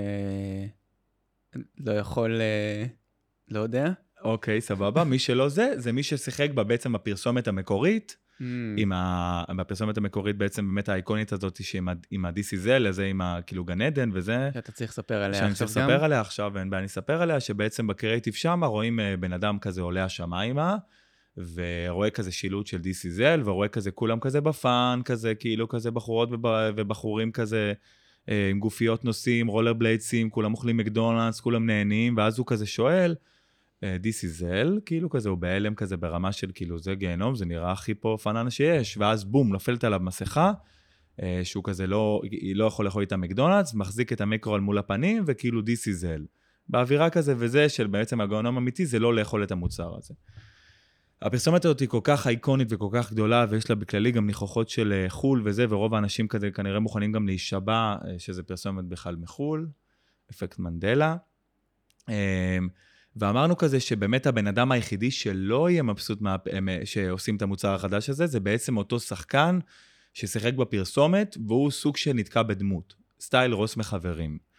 לא יכול... אה, לא יודע. אוקיי, סבבה. מי שלא זה, זה מי ששיחק בה בעצם בפרסומת המקורית. Mm. עם ה... בפרסומת המקורית בעצם באמת האיקונית הזאת שעם הזה עם ה... כאילו גן עדן וזה. שאתה צריך לספר עליה עכשיו גם. שאני צריך לספר עליה עכשיו, ואין בעיה, אני אספר עליה, שבעצם בקריאיטיב שמה רואים אה, בן אדם כזה עולה השמיימה, ורואה כזה שילוט של DCZ, ורואה כזה כולם כזה בפאן, כזה כאילו כזה בחורות ובחורים כזה. אה, עם גופיות נוסעים, רולר בליידסים, כולם אוכלים מקדונלדס, כולם נהנים, ואז הוא כזה שואל, אה, This is hell, כאילו כזה, הוא בהלם כזה ברמה של כאילו זה גיהנום, זה נראה הכי פה פננה שיש, ואז בום, נופלת עליו מסכה, אה, שהוא כזה לא, לא יכול לאכול איתה מקדונלדס, מחזיק את המיקרו על מול הפנים, וכאילו This is. באווירה כזה וזה של בעצם הגיהנום אמיתי, זה לא לאכול את המוצר הזה. הפרסומת הזאת היא כל כך אייקונית וכל כך גדולה, ויש לה בכללי גם ניחוחות של אה, חו"ל וזה, ורוב האנשים כזה כנראה מוכנים גם להישבע אה, שזה פרסומת בכלל מחו"ל, אפקט מנדלה. אמ, ואמרנו כזה שבאמת הבן אדם היחידי שלא יהיה מבסוט מה, אה, שעושים את המוצר החדש הזה, זה בעצם אותו שחקן ששיחק בפרסומת, והוא סוג של נתקע בדמות, סטייל רוס מחברים.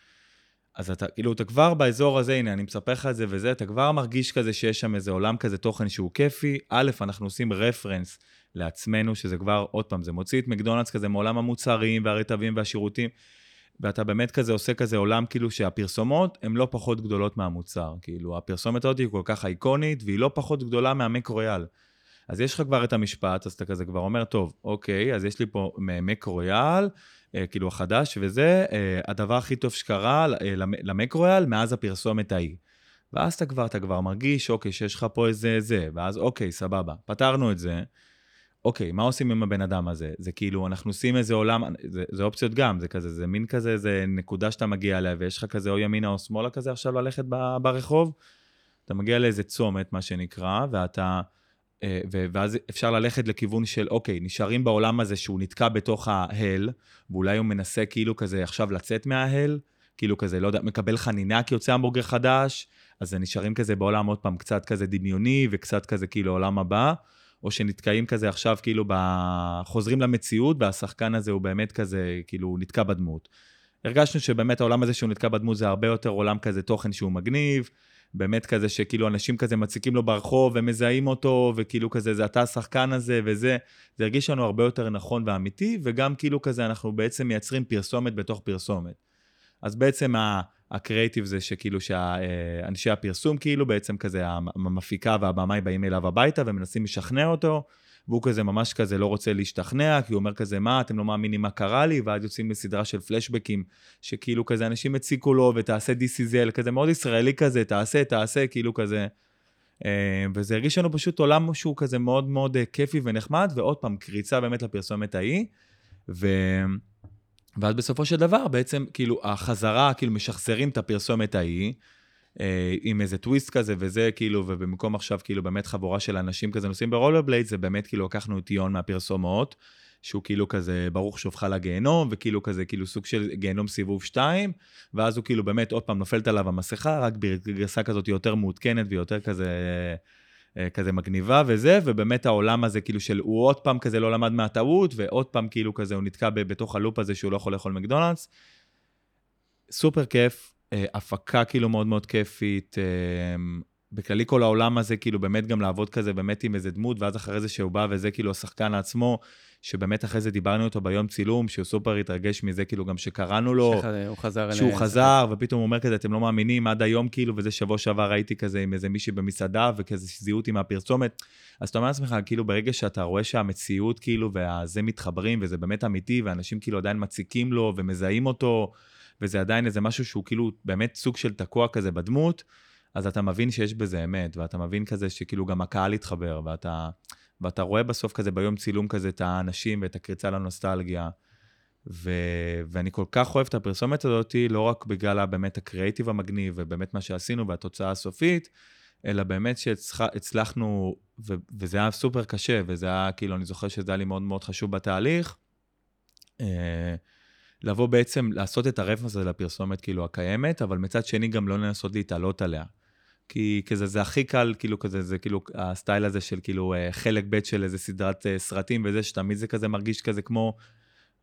אז אתה, כאילו, אתה כבר באזור הזה, הנה, אני מספר לך את זה וזה, אתה כבר מרגיש כזה שיש שם איזה עולם כזה תוכן שהוא כיפי. א', אנחנו עושים רפרנס לעצמנו, שזה כבר, עוד פעם, זה מוציא את מקדונלדס כזה מעולם המוצרים והרטבים והשירותים, ואתה באמת כזה עושה כזה עולם, כאילו, שהפרסומות הן לא פחות גדולות מהמוצר. כאילו, הפרסומת הזאת היא כל כך אייקונית, והיא לא פחות גדולה מהמק רויאל. אז יש לך כבר את המשפט, אז אתה כזה כבר אומר, טוב, אוקיי, אז יש לי פה מק רויאל, אה, כאילו החדש וזה, אה, הדבר הכי טוב שקרה אה, למקרויאל מאז הפרסומת ההיא. ואז אתה כבר, אתה כבר מרגיש, אוקיי, שיש לך פה איזה זה, ואז אוקיי, סבבה, פתרנו את זה. אוקיי, מה עושים עם הבן אדם הזה? זה כאילו, אנחנו עושים איזה עולם, זה, זה אופציות גם, זה כזה, זה מין כזה, זה נקודה שאתה מגיע אליה, ויש לך כזה או ימינה או שמאלה כזה עכשיו ללכת ברחוב. אתה מגיע לאיזה צומת, מה שנקרא, ואתה... אה, ואז אפשר ללכת לכיוון של, אוקיי, נשארים בעולם הזה שהוא נתקע בתוך ההל, ואולי הוא מנסה כאילו כזה עכשיו לצאת מההל, כאילו כזה, לא יודע, מקבל חנינה כי יוצא המבורגר חדש, אז נשארים כזה בעולם עוד פעם קצת כזה דמיוני וקצת כזה כאילו עולם הבא, או שנתקעים כזה עכשיו כאילו, ב... חוזרים למציאות והשחקן הזה הוא באמת כזה, כאילו, נתקע בדמות. הרגשנו שבאמת העולם הזה שהוא נתקע בדמות זה הרבה יותר עולם כזה תוכן שהוא מגניב, באמת כזה שכאילו אנשים כזה מציקים לו ברחוב ומזהים אותו, וכאילו כזה, זה אתה השחקן הזה וזה, זה הרגיש לנו הרבה יותר נכון ואמיתי, וגם כאילו כזה אנחנו בעצם מייצרים פרסומת בתוך פרסומת. אז בעצם הקריאיטיב זה שכאילו שאנשי הפרסום כאילו בעצם כזה המפיקה והבמאי באים אליו הביתה ומנסים לשכנע אותו, והוא כזה ממש כזה לא רוצה להשתכנע, כי הוא אומר כזה, מה, אתם לא מאמינים מה קרה לי? ואז יוצאים לסדרה של פלשבקים, שכאילו כזה אנשים הציקו לו, ותעשה DCZL, כזה מאוד ישראלי כזה, תעשה, תעשה, כאילו כזה. אה, וזה הרגיש לנו פשוט עולם שהוא כזה מאוד מאוד אה, כיפי ונחמד, ועוד פעם, קריצה באמת לפרסומת ההיא. ו... ואז בסופו של דבר, בעצם, כאילו, החזרה, כאילו, משחזרים את הפרסומת ההיא, עם איזה טוויסט כזה וזה, כאילו, ובמקום עכשיו, כאילו, באמת חבורה של אנשים כזה נוסעים ברולר בלייד, זה באמת, כאילו, לקחנו את יון מהפרסומות, שהוא כאילו כזה, ברוך שובך לגיהנום, וכאילו כזה, כאילו, סוג של גיהנום סיבוב 2, ואז הוא כאילו באמת, עוד פעם, נופלת עליו המסכה, רק בגרסה כזאת יותר מעודכנת ויותר כזה... אה, כזה מגניבה וזה, ובאמת העולם הזה כאילו של הוא עוד פעם כזה לא למד מהטעות, ועוד פעם כאילו כזה הוא נתקע בתוך הלופ הזה שהוא לא יכול לאכול מקדונלדס. סופר כיף, אה, הפקה כאילו מאוד מאוד כיפית, אה, בכללי כל העולם הזה, כאילו באמת גם לעבוד כזה באמת עם איזה דמות, ואז אחרי זה שהוא בא וזה כאילו השחקן עצמו, שבאמת אחרי זה דיברנו איתו ביום צילום, שהוא סופר התרגש מזה, כאילו גם שקראנו לו, שהוא חזר. שהוא חזר, ופתאום הוא אומר כזה, אתם לא מאמינים, עד היום כאילו, וזה שבוע שעבר ראיתי כזה עם איזה מישהי במסעדה, וכזה זיהו אותי מהפרסומת. אז אתה אומר לעצמך, כאילו ברגע שאתה רואה שהמציאות כאילו, והזה מתחברים, וזה באמת אמיתי, ואנשים כאילו עדיין מציקים לו ומזהים אותו, וזה עדיין איזה משהו שהוא כאילו באמת סוג של תקוע כזה בדמות, אז אתה מבין שיש בזה אמת, ואתה מבין כזה שכאילו גם הקהל יתחבר, ואתה... ואתה רואה בסוף כזה ביום צילום כזה את האנשים ואת הקריצה לנוסטלגיה. ו... ואני כל כך אוהב את הפרסומת הזאת, לא רק בגלל באמת הקריאיטיב המגניב ובאמת מה שעשינו והתוצאה הסופית, אלא באמת שהצלחנו, ו... וזה היה סופר קשה, וזה היה, כאילו, אני זוכר שזה היה לי מאוד מאוד חשוב בתהליך, אה, לבוא בעצם, לעשות את הרפרנס הזה לפרסומת, כאילו, הקיימת, אבל מצד שני גם לא לנסות להתעלות עליה. כי כזה זה הכי קל, כאילו כזה, זה כאילו הסטייל הזה של כאילו אה, חלק ב' של איזה סדרת אה, סרטים וזה, שתמיד זה כזה מרגיש כזה כמו,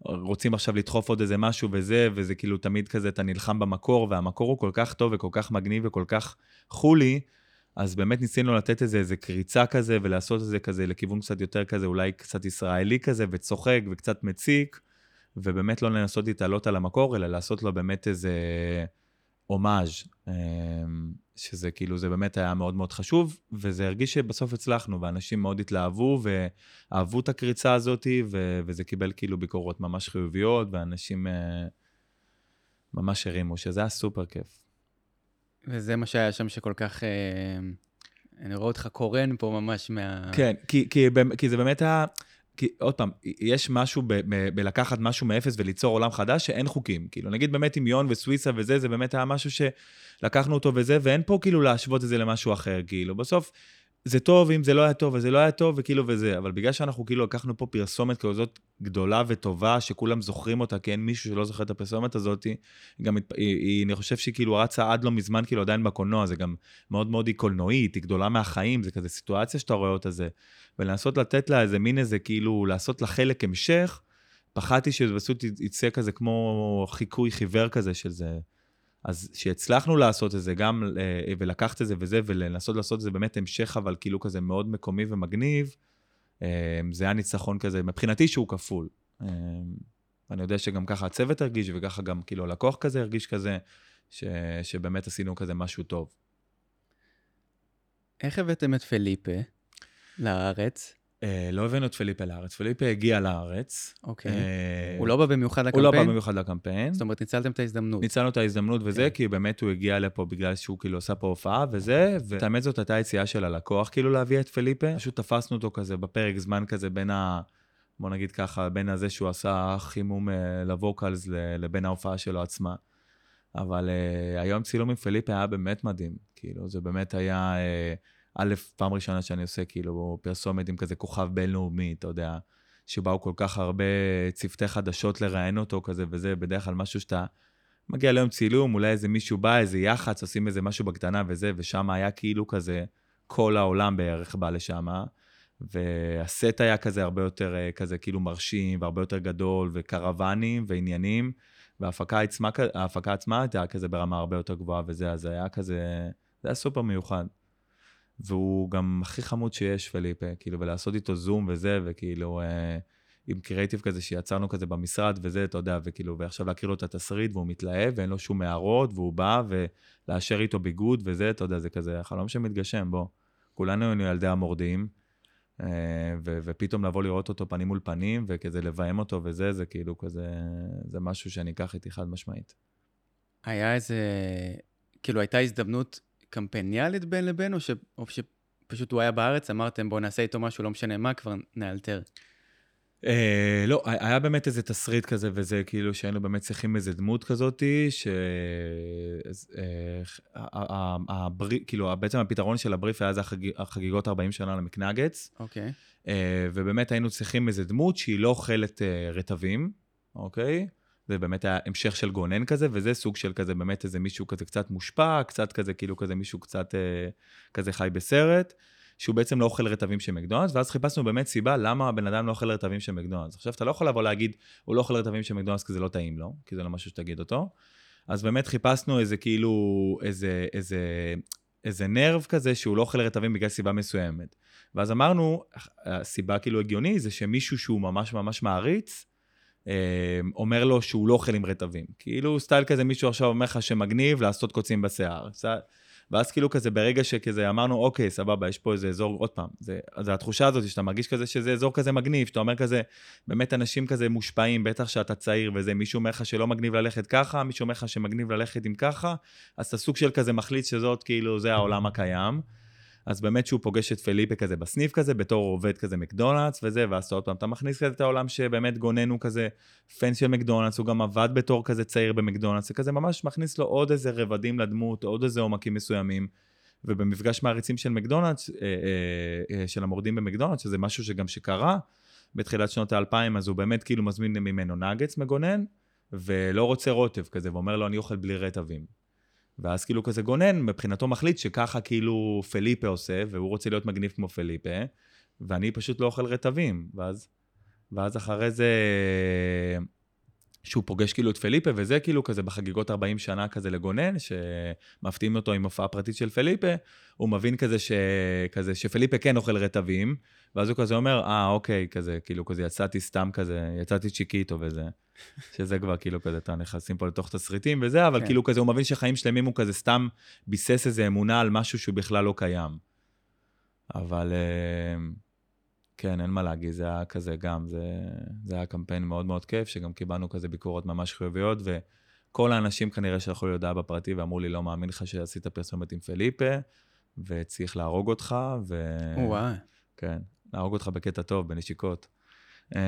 רוצים עכשיו לדחוף עוד איזה משהו וזה, וזה כאילו תמיד כזה, אתה נלחם במקור, והמקור הוא כל כך טוב וכל כך מגניב וכל כך חולי, אז באמת ניסינו לתת איזה, איזה קריצה כזה, ולעשות את זה כזה לכיוון קצת יותר כזה, אולי קצת ישראלי כזה, וצוחק וקצת מציק, ובאמת לא לנסות להתעלות על המקור, אלא לעשות לו באמת איזה הומאז', אמ, שזה כאילו, זה באמת היה מאוד מאוד חשוב, וזה הרגיש שבסוף הצלחנו, ואנשים מאוד התלהבו, ואהבו את הקריצה הזאת, ו- וזה קיבל כאילו ביקורות ממש חיוביות, ואנשים uh, ממש הרימו, שזה היה סופר כיף. וזה מה שהיה שם שכל כך... Uh, אני רואה אותך קורן פה ממש מה... כן, כי, כי, כי זה באמת היה... כי עוד פעם, יש משהו ב, ב, בלקחת משהו מאפס וליצור עולם חדש שאין חוקים. כאילו, נגיד באמת עם יון וסוויסה וזה, זה באמת היה משהו שלקחנו אותו וזה, ואין פה כאילו להשוות את זה למשהו אחר, כאילו. בסוף, זה טוב, אם זה לא היה טוב, אז זה לא היה טוב, וכאילו וזה. אבל בגלל שאנחנו כאילו לקחנו פה פרסומת כזאת גדולה וטובה, שכולם זוכרים אותה, כי אין מישהו שלא זוכר את הפרסומת הזאת, גם, היא, היא, אני חושב שהיא כאילו רצה עד לא מזמן, כאילו עדיין בקולנוע, זה גם מאוד מאוד היא קולנועית, היא גדולה מהחיים, זה כזה סיטואציה שאתה רואה אותה זה. ולנסות לתת לה איזה מין איזה, כאילו, לעשות לה חלק המשך, פחדתי שזה פשוט יצא כזה כמו חיקוי חיוור כזה של זה. אז שהצלחנו לעשות את זה גם, אה, ולקחת את זה וזה, ולנסות לעשות את זה באמת המשך, אבל כאילו כזה מאוד מקומי ומגניב, אה, זה היה ניצחון כזה, מבחינתי שהוא כפול. אה, אני יודע שגם ככה הצוות הרגיש, וככה גם כאילו הלקוח כזה הרגיש כזה, ש, שבאמת עשינו כזה משהו טוב. איך הבאתם את פליפה לארץ? אה, לא הבאנו את פליפה לארץ, פליפה הגיע לארץ. אוקיי. אה, הוא לא בא במיוחד לקמפיין? הוא לא בא במיוחד לקמפיין. זאת אומרת, ניצלתם את ההזדמנות. ניצלנו את ההזדמנות וזה, כן. כי באמת הוא הגיע לפה בגלל שהוא כאילו עשה פה הופעה וזה, ואת האמת זאת הייתה יציאה של הלקוח, כאילו להביא את פליפה. פשוט תפסנו אותו כזה בפרק זמן כזה בין ה... בוא נגיד ככה, בין הזה שהוא עשה חימום אה, לווקלס לבין ההופעה שלו עצמה. אבל היום צילום עם פליפה היה באמת מדהים. כאילו, זה באמת היה... א', פעם ראשונה שאני עושה כאילו פרסומת עם כזה כוכב בינלאומי, אתה יודע, שבאו כל כך הרבה צוותי חדשות לראיין אותו כזה וזה, בדרך כלל משהו שאתה מגיע ליום צילום, אולי איזה מישהו בא, איזה יח"צ, עושים איזה משהו בקטנה וזה, ושם היה כאילו כזה, כל העולם בערך בא לשם, והסט היה כזה הרבה יותר אה, כזה כאילו מרשים, והרבה יותר גדול, וקרוונים ועניינים, וההפקה עצמה, עצמה הייתה כזה ברמה הרבה יותר גבוהה וזה, אז היה כזה, זה היה סופר מיוחד. והוא גם הכי חמוד שיש, פליפה, כאילו, ולעשות איתו זום וזה, וכאילו, אה, עם קריאיטיב כזה שיצרנו כזה במשרד וזה, אתה יודע, וכאילו, ועכשיו להקריא לו את התסריט, והוא מתלהב, ואין לו שום הערות, והוא בא, ולאשר איתו ביגוד וזה, אתה יודע, זה כזה החלום שמתגשם, בוא. כולנו היינו ילדי המורדים, אה, ו- ופתאום לבוא לראות אותו פנים מול פנים, וכזה לביים אותו וזה, זה כאילו כזה, זה משהו שאני אקח איתי חד משמעית. היה איזה, כאילו, הייתה הזדמנות קמפיינלית בין לבין, או, ש... או שפשוט הוא היה בארץ, אמרתם בואו נעשה איתו משהו, לא משנה מה, כבר נאלתר? אה, לא, היה באמת איזה תסריט כזה, וזה כאילו שהיינו באמת צריכים איזה דמות כזאתי, ש... אה, כאילו, בעצם הפתרון של הבריף היה זה החג... החגיגות 40 שנה למקנגץ. אוקיי. אה, ובאמת היינו צריכים איזה דמות שהיא לא אוכלת אה, רטבים, אוקיי? זה באמת היה המשך של גונן כזה, וזה סוג של כזה, באמת איזה מישהו כזה קצת מושפע, קצת כזה, כאילו כזה מישהו קצת אה, כזה חי בסרט, שהוא בעצם לא אוכל רטבים של מקדונלדס, ואז חיפשנו באמת סיבה למה הבן אדם לא אוכל רטבים של מקדונלדס. עכשיו, אתה לא יכול לבוא להגיד, הוא לא אוכל רטבים של מקדונלדס כי זה לא טעים לו, כי זה לא משהו שתגיד אותו. אז באמת חיפשנו איזה כאילו, איזה, איזה, איזה נרב כזה שהוא לא אוכל רטבים בגלל סיבה מסוימת. ואז אמרנו, הסיבה כאילו הגיוני זה שמישהו שהוא ממש ממש מעריץ, אומר לו שהוא לא אוכל עם רטבים. כאילו סטייל כזה מישהו עכשיו אומר לך שמגניב לעשות קוצים בשיער. ואז כאילו כזה ברגע שכזה אמרנו אוקיי סבבה יש פה איזה אזור עוד פעם זה, זה התחושה הזאת שאתה מרגיש כזה שזה אזור כזה מגניב שאתה אומר כזה באמת אנשים כזה מושפעים בטח שאתה צעיר וזה מישהו אומר לך שלא מגניב ללכת ככה מישהו אומר לך שמגניב ללכת עם ככה אז אתה סוג של כזה מחליט שזאת כאילו זה העולם הקיים. אז באמת שהוא פוגש את פליפה כזה בסניף כזה, בתור עובד כזה מקדונלדס וזה, ואז עוד פעם אתה מכניס כזה את העולם שבאמת גונן הוא כזה פן של מקדונלדס, הוא גם עבד בתור כזה צעיר במקדונלדס, זה כזה ממש מכניס לו עוד איזה רבדים לדמות, עוד איזה עומקים מסוימים. ובמפגש מעריצים של מקדונלדס, אה, אה, אה, של המורדים במקדונלדס, שזה משהו שגם שקרה בתחילת שנות האלפיים, אז הוא באמת כאילו מזמין ממנו נאגץ מגונן, ולא רוצה רוטב כזה, ואומר לו, אני אוכל בלי רטבים. ואז כאילו כזה גונן, מבחינתו מחליט שככה כאילו פליפה עושה, והוא רוצה להיות מגניב כמו פליפה, ואני פשוט לא אוכל רטבים. ואז, ואז אחרי זה, שהוא פוגש כאילו את פליפה, וזה כאילו כזה בחגיגות 40 שנה כזה לגונן, שמפתיעים אותו עם הופעה פרטית של פליפה, הוא מבין כזה, ש... כזה שפליפה כן אוכל רטבים, ואז הוא כזה אומר, אה, אוקיי, כזה, כאילו, כזה יצאתי סתם כזה, יצאתי צ'יקיטו וזה. שזה כבר כאילו כזה, אתה נכנסים פה לתוך תסריטים וזה, אבל כן. כאילו כזה, הוא מבין שחיים שלמים הוא כזה סתם ביסס איזה אמונה על משהו שהוא בכלל לא קיים. אבל אה, כן, אין מה להגיד, זה היה כזה גם, זה, זה היה קמפיין מאוד מאוד כיף, שגם קיבלנו כזה ביקורות ממש חיוביות, וכל האנשים כנראה שלחו לי הודעה בפרטי ואמרו לי, לא מאמין לך שעשית פרסומת עם פליפה, וצריך להרוג אותך, ו... וואי. כן, להרוג אותך בקטע טוב, בנשיקות. אה,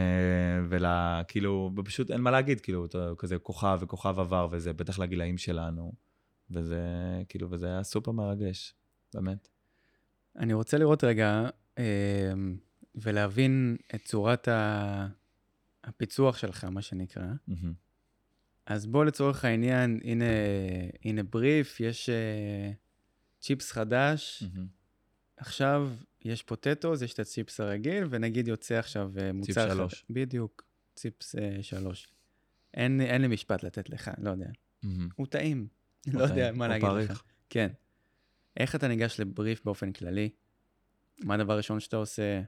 ולה, כאילו, פשוט אין מה להגיד, כאילו, אתה כזה כוכב וכוכב עבר וזה, בטח לגילאים שלנו, וזה, כאילו, וזה היה סופר מרגש, באמת. אני רוצה לראות רגע, אה, ולהבין את צורת הפיצוח שלך, מה שנקרא. Mm-hmm. אז בוא לצורך העניין, הנה, הנה בריף, יש uh, צ'יפס חדש, mm-hmm. עכשיו יש פוטטוס, יש את הצ'יפס הרגיל, ונגיד יוצא עכשיו uh, מוצר... ציפס שלוש. בדיוק, ציפס uh, שלוש. אין, אין לי משפט לתת לך, לא יודע. Mm-hmm. הוא טעים, הוא לא טעים. יודע מה להגיד פריך. לך. כן. איך אתה ניגש לבריף באופן כללי? מה הדבר הראשון שאתה עושה?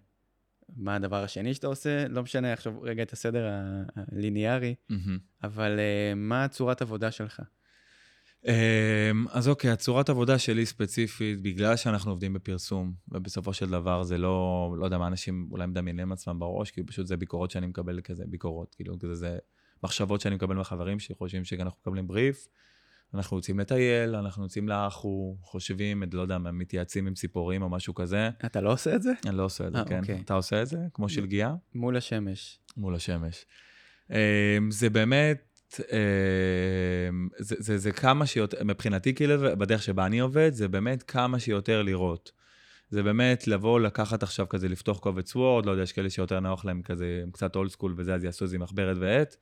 מה הדבר השני שאתה עושה? לא משנה עכשיו רגע את הסדר הליניארי, mm-hmm. אבל uh, מה הצורת עבודה שלך? אמ, אז אוקיי, הצורת עבודה שלי ספציפית, בגלל שאנחנו עובדים בפרסום, ובסופו של דבר זה לא, לא יודע מה אנשים אולי מדמיינים עצמם בראש, כי פשוט זה ביקורות שאני מקבל כזה, ביקורות, כאילו, כזה זה מחשבות שאני מקבל מהחברים שחושבים שאנחנו מקבלים בריף, אנחנו יוצאים לטייל, אנחנו יוצאים לאחו, חושבים, לא יודע, מתייעצים עם ציפורים או משהו כזה. אתה לא עושה את זה? אני לא עושה את זה, 아, אה, כן. אוקיי. אתה עושה את זה? כמו שלגיה? מול השמש. מול השמש. אמ, זה באמת... אמ, זה, זה, זה כמה שיותר, מבחינתי כאילו, בדרך שבה אני עובד, זה באמת כמה שיותר לראות. זה באמת לבוא, לקחת עכשיו כזה, לפתוח קובץ וורד, לא יודע, יש כאלה שיותר נוח להם כזה, קצת old school וזה, אז יעשו איזה מחברת ועט.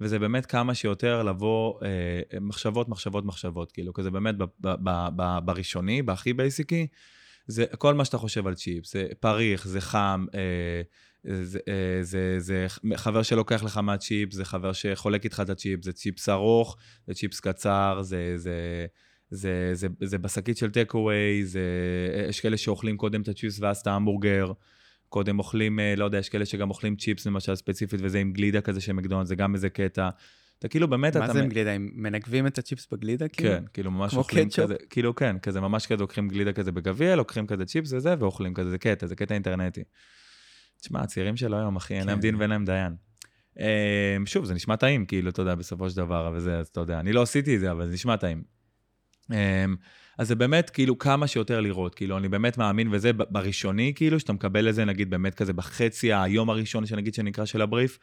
וזה באמת כמה שיותר לבוא, אה, מחשבות, מחשבות, מחשבות, כאילו, כזה באמת ב, ב, ב, ב, בראשוני, בהכי בייסיקי, זה כל מה שאתה חושב על צ'יפ, זה פריך, זה חם, אה, זה, אה, זה, זה, זה חבר שלוקח לך מהצ'יפ, זה חבר שחולק איתך את הצ'יפ, זה צ'יפס ארוך, זה צ'יפס קצר, זה, זה, זה, זה, זה בשקית של take away, יש כאלה שאוכלים קודם את הצ'יפס ואז את ההמבורגר. קודם אוכלים, אה, לא יודע, יש כאלה שגם אוכלים צ'יפס למשל ספציפית, וזה עם גלידה כזה של מקדונלד, זה גם איזה קטע. אתה כאילו באמת, מה אתה... זה עם גלידה? הם מנגבים את הצ'יפס בגלידה? כאילו? כן, כאילו ממש אוכלים קטשופ? כזה, כאילו כן, כזה ממש כזה לוקחים גלידה כזה בגביע, לוקחים כזה צ'יפס וזה, ואוכלים כזה, זה קטע, זה קטע אינטרנטי. תשמע, הצעירים של היום, אחי, אין להם כן. דין ואין להם דיין. אמ, שוב, זה נשמע טעים, כאילו, אתה יודע, בסופו של דבר, וזה, אז אתה יודע, אני לא עשיתי את זה, אבל זה נשמע טעים. אז זה באמת, כאילו, כמה שיותר לראות, כאילו, אני באמת מאמין, וזה בראשוני, כאילו, שאתה מקבל את נגיד, באמת כזה בחצי היום הראשון, שנגיד, שנקרא של הבריף,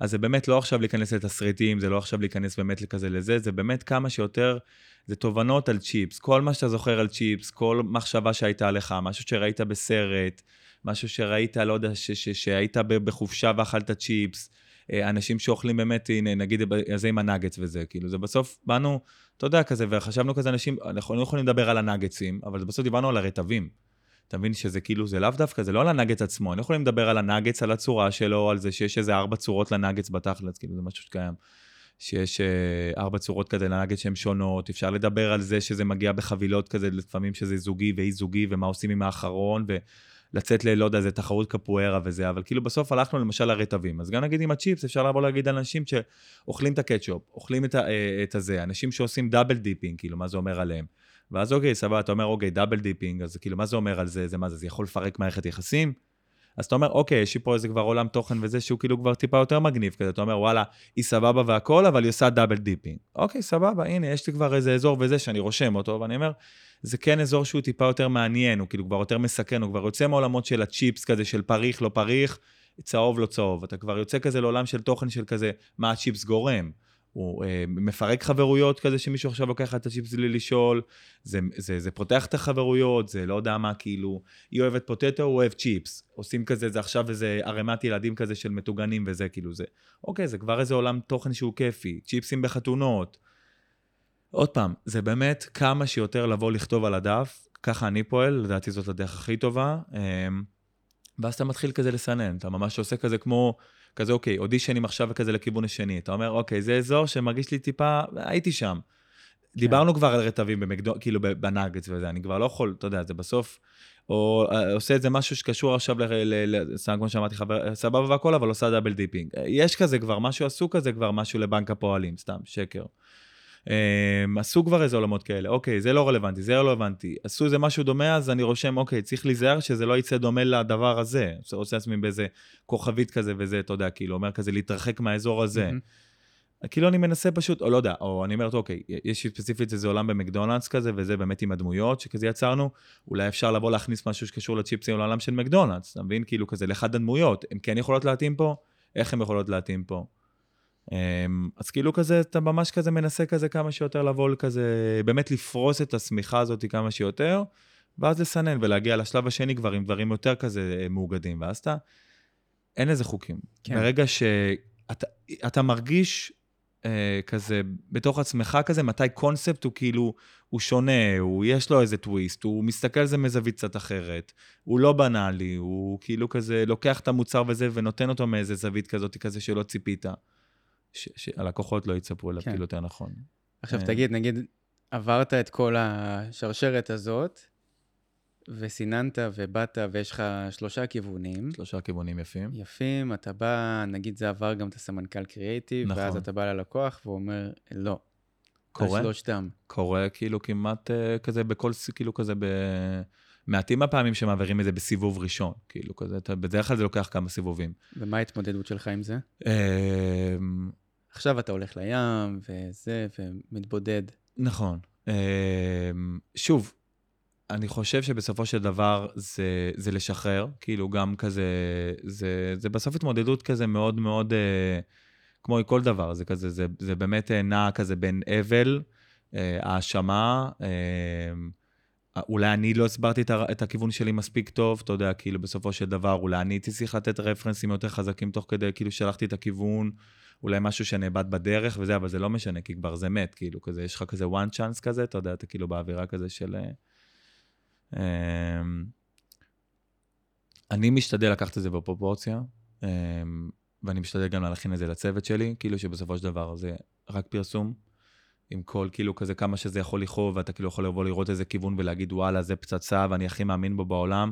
אז זה באמת לא עכשיו להיכנס לתסריטים, זה לא עכשיו להיכנס באמת לכזה לזה, זה באמת כמה שיותר, זה תובנות על צ'יפס, כל מה שאתה זוכר על צ'יפס, כל מחשבה שהייתה לך, משהו שראית בסרט, משהו שראית, לא יודע, שהיית בחופשה ואכלת צ'יפס, אנשים שאוכלים באמת, הנה, נגיד, זה עם הנאגץ וזה, כאילו, זה בסוף, באנו, אתה יודע, כזה, וחשבנו כזה אנשים, אנחנו לא יכולים לדבר על הנאגצים, אבל בסוף דיברנו על הרטבים. אתה מבין שזה כאילו, זה לאו דווקא, זה לא על הנאגץ עצמו, אני יכולים לדבר על הנאגץ, על הצורה שלו, על זה שיש איזה ארבע צורות לנאגץ בתכלס, כאילו, זה משהו שקיים. שיש אה, ארבע צורות כזה לנאגץ שהן שונות, אפשר לדבר על זה שזה מגיע בחבילות כזה, לפעמים שזה זוגי ואי זוגי, ומה עושים עם האחרון, ו... לצאת ל... לא יודע, זה תחרות קפוארה וזה, אבל כאילו בסוף הלכנו למשל לרטבים. אז גם נגיד עם הצ'יפס, אפשר לבוא להגיד על אנשים שאוכלים את הקטשופ, אוכלים את, ה... אה, את הזה, אנשים שעושים double dipping, כאילו, מה זה אומר עליהם. ואז אוקיי, סבבה, אתה אומר, אוקיי, double dipping, אז כאילו, מה זה אומר על זה? זה מה זה, זה יכול לפרק מערכת יחסים? אז אתה אומר, אוקיי, יש לי פה איזה כבר עולם תוכן וזה, שהוא כאילו כבר טיפה יותר מגניב כזה, אתה אומר, וואלה, היא סבבה והכל, אבל היא עושה double dipping. אוקיי, סבבה, הנה, יש לי כבר איזה אזור וזה שאני רושם אותו, ואני אומר, זה כן אזור שהוא טיפה יותר מעניין, הוא כאילו כבר יותר מסכן, הוא כבר יוצא מעולמות של הצ'יפס כזה, של פריך, לא פריך, צהוב, לא צהוב. אתה כבר יוצא כזה לעולם של תוכן של כזה, מה הצ'יפס גורם. הוא אה, מפרק חברויות כזה שמישהו עכשיו לוקח את הצ'יפס בלי לשאול, זה, זה, זה פותח את החברויות, זה לא יודע מה, כאילו, היא אוהבת פוטטו, הוא אוהב צ'יפס. עושים כזה, זה עכשיו איזה ערימת ילדים כזה של מטוגנים וזה, כאילו זה. אוקיי, זה כבר איזה עולם תוכן שהוא כיפי, צ'יפסים בחתונות. עוד פעם, זה באמת כמה שיותר לבוא לכתוב על הדף, ככה אני פועל, לדעתי זאת הדרך הכי טובה. אה, ואז אתה מתחיל כזה לסנן, אתה ממש עושה כזה כמו, כזה אוקיי, אודישנים עכשיו כזה לכיוון השני. אתה אומר, אוקיי, זה אזור שמרגיש לי טיפה, הייתי שם. כן. דיברנו כבר על רטבים במקדו, כאילו בנאגטס וזה, אני כבר לא יכול, אתה יודע, זה בסוף, או אה, עושה איזה משהו שקשור עכשיו, סתם כמו שאמרתי, חבר, סבבה והכל, אבל עושה double dipping. יש כזה כבר, משהו עשו כזה כבר, משהו לבנק הפועלים, סתם, שקר. Um, עשו כבר איזה עולמות כאלה, אוקיי, זה לא רלוונטי, זה לא רלוונטי. עשו איזה משהו דומה, אז אני רושם, אוקיי, צריך להיזהר שזה לא יצא דומה לדבר הזה. עושה לעצמי באיזה כוכבית כזה וזה, אתה יודע, כאילו, אומר כזה להתרחק מהאזור הזה. Mm-hmm. כאילו אני מנסה פשוט, או לא יודע, או אני אומר, אוקיי, יש ספציפית איזה עולם במקדונלדס כזה, וזה באמת עם הדמויות שכזה יצרנו, אולי אפשר לבוא להכניס משהו שקשור לצ'יפסים לעולם של מקדונלדס, אתה מבין? כאילו כזה לאחד הדמויות, הן כן יכולות להתאים פה, איך הן יכולות להתאים פה. אמ, אז כאילו כזה, אתה ממש כזה מנסה כזה כמה שיותר לבוא כזה, באמת לפרוס את השמיכה הזאת כמה שיותר, ואז לסנן ולהגיע לשלב השני כבר עם דברים יותר כזה אה, מאוגדים, ואז אתה, אין לזה חוקים. כן. ברגע שאתה מרגיש אה, כזה בתוך עצמך כזה, מתי קונספט הוא כאילו, הוא שונה, הוא, יש לו איזה טוויסט, הוא מסתכל על זה מזווית קצת אחרת, הוא לא בנאלי, הוא כאילו כזה לוקח את המוצר וזה ונותן אותו מאיזה זווית כזאת כזה שלא ציפית. שהלקוחות לא יצפו אליו, כן. כאילו יותר נכון. עכשיו אה. תגיד, נגיד, עברת את כל השרשרת הזאת, וסיננת ובאת ויש לך שלושה כיוונים. שלושה כיוונים יפים. יפים, אתה בא, נגיד זה עבר גם את הסמנכ"ל קריאייטיב, נכון. ואז אתה בא ללקוח ואומר, לא. קורה? שלושתם. קורה כאילו כמעט uh, כזה בכל, כאילו כזה ב... מעטים הפעמים שמעבירים את זה בסיבוב ראשון, כאילו כזה, אתה, בדרך כלל זה לוקח כמה סיבובים. ומה ההתמודדות שלך עם זה? אמ, עכשיו אתה הולך לים, וזה, ומתבודד. נכון. אמ, שוב, אני חושב שבסופו של דבר זה, זה לשחרר, כאילו גם כזה, זה, זה בסוף התמודדות כזה מאוד מאוד, אה, כמו כל דבר, זה כזה, זה, זה באמת אה, נע כזה בין אבל, אה, האשמה, אה, אולי אני לא הסברתי את הכיוון שלי מספיק טוב, אתה יודע, כאילו בסופו של דבר, אולי אני הייתי צריך לתת רפרנסים יותר חזקים תוך כדי, כאילו שלחתי את הכיוון, אולי משהו שנאבד בדרך וזה, אבל זה לא משנה, כי כבר זה מת, כאילו, כזה, יש לך כזה one chance כזה, אתה יודע, אתה כאילו באווירה כזה של... אה, אמ, אני משתדל לקחת את זה בפרופורציה, אמ, ואני משתדל גם להכין את זה לצוות שלי, כאילו שבסופו של דבר זה רק פרסום, עם כל, כאילו, כזה כמה שזה יכול לכאוב, ואתה כאילו יכול לבוא לראות איזה כיוון ולהגיד, וואלה, זה פצצה ואני הכי מאמין בו בעולם.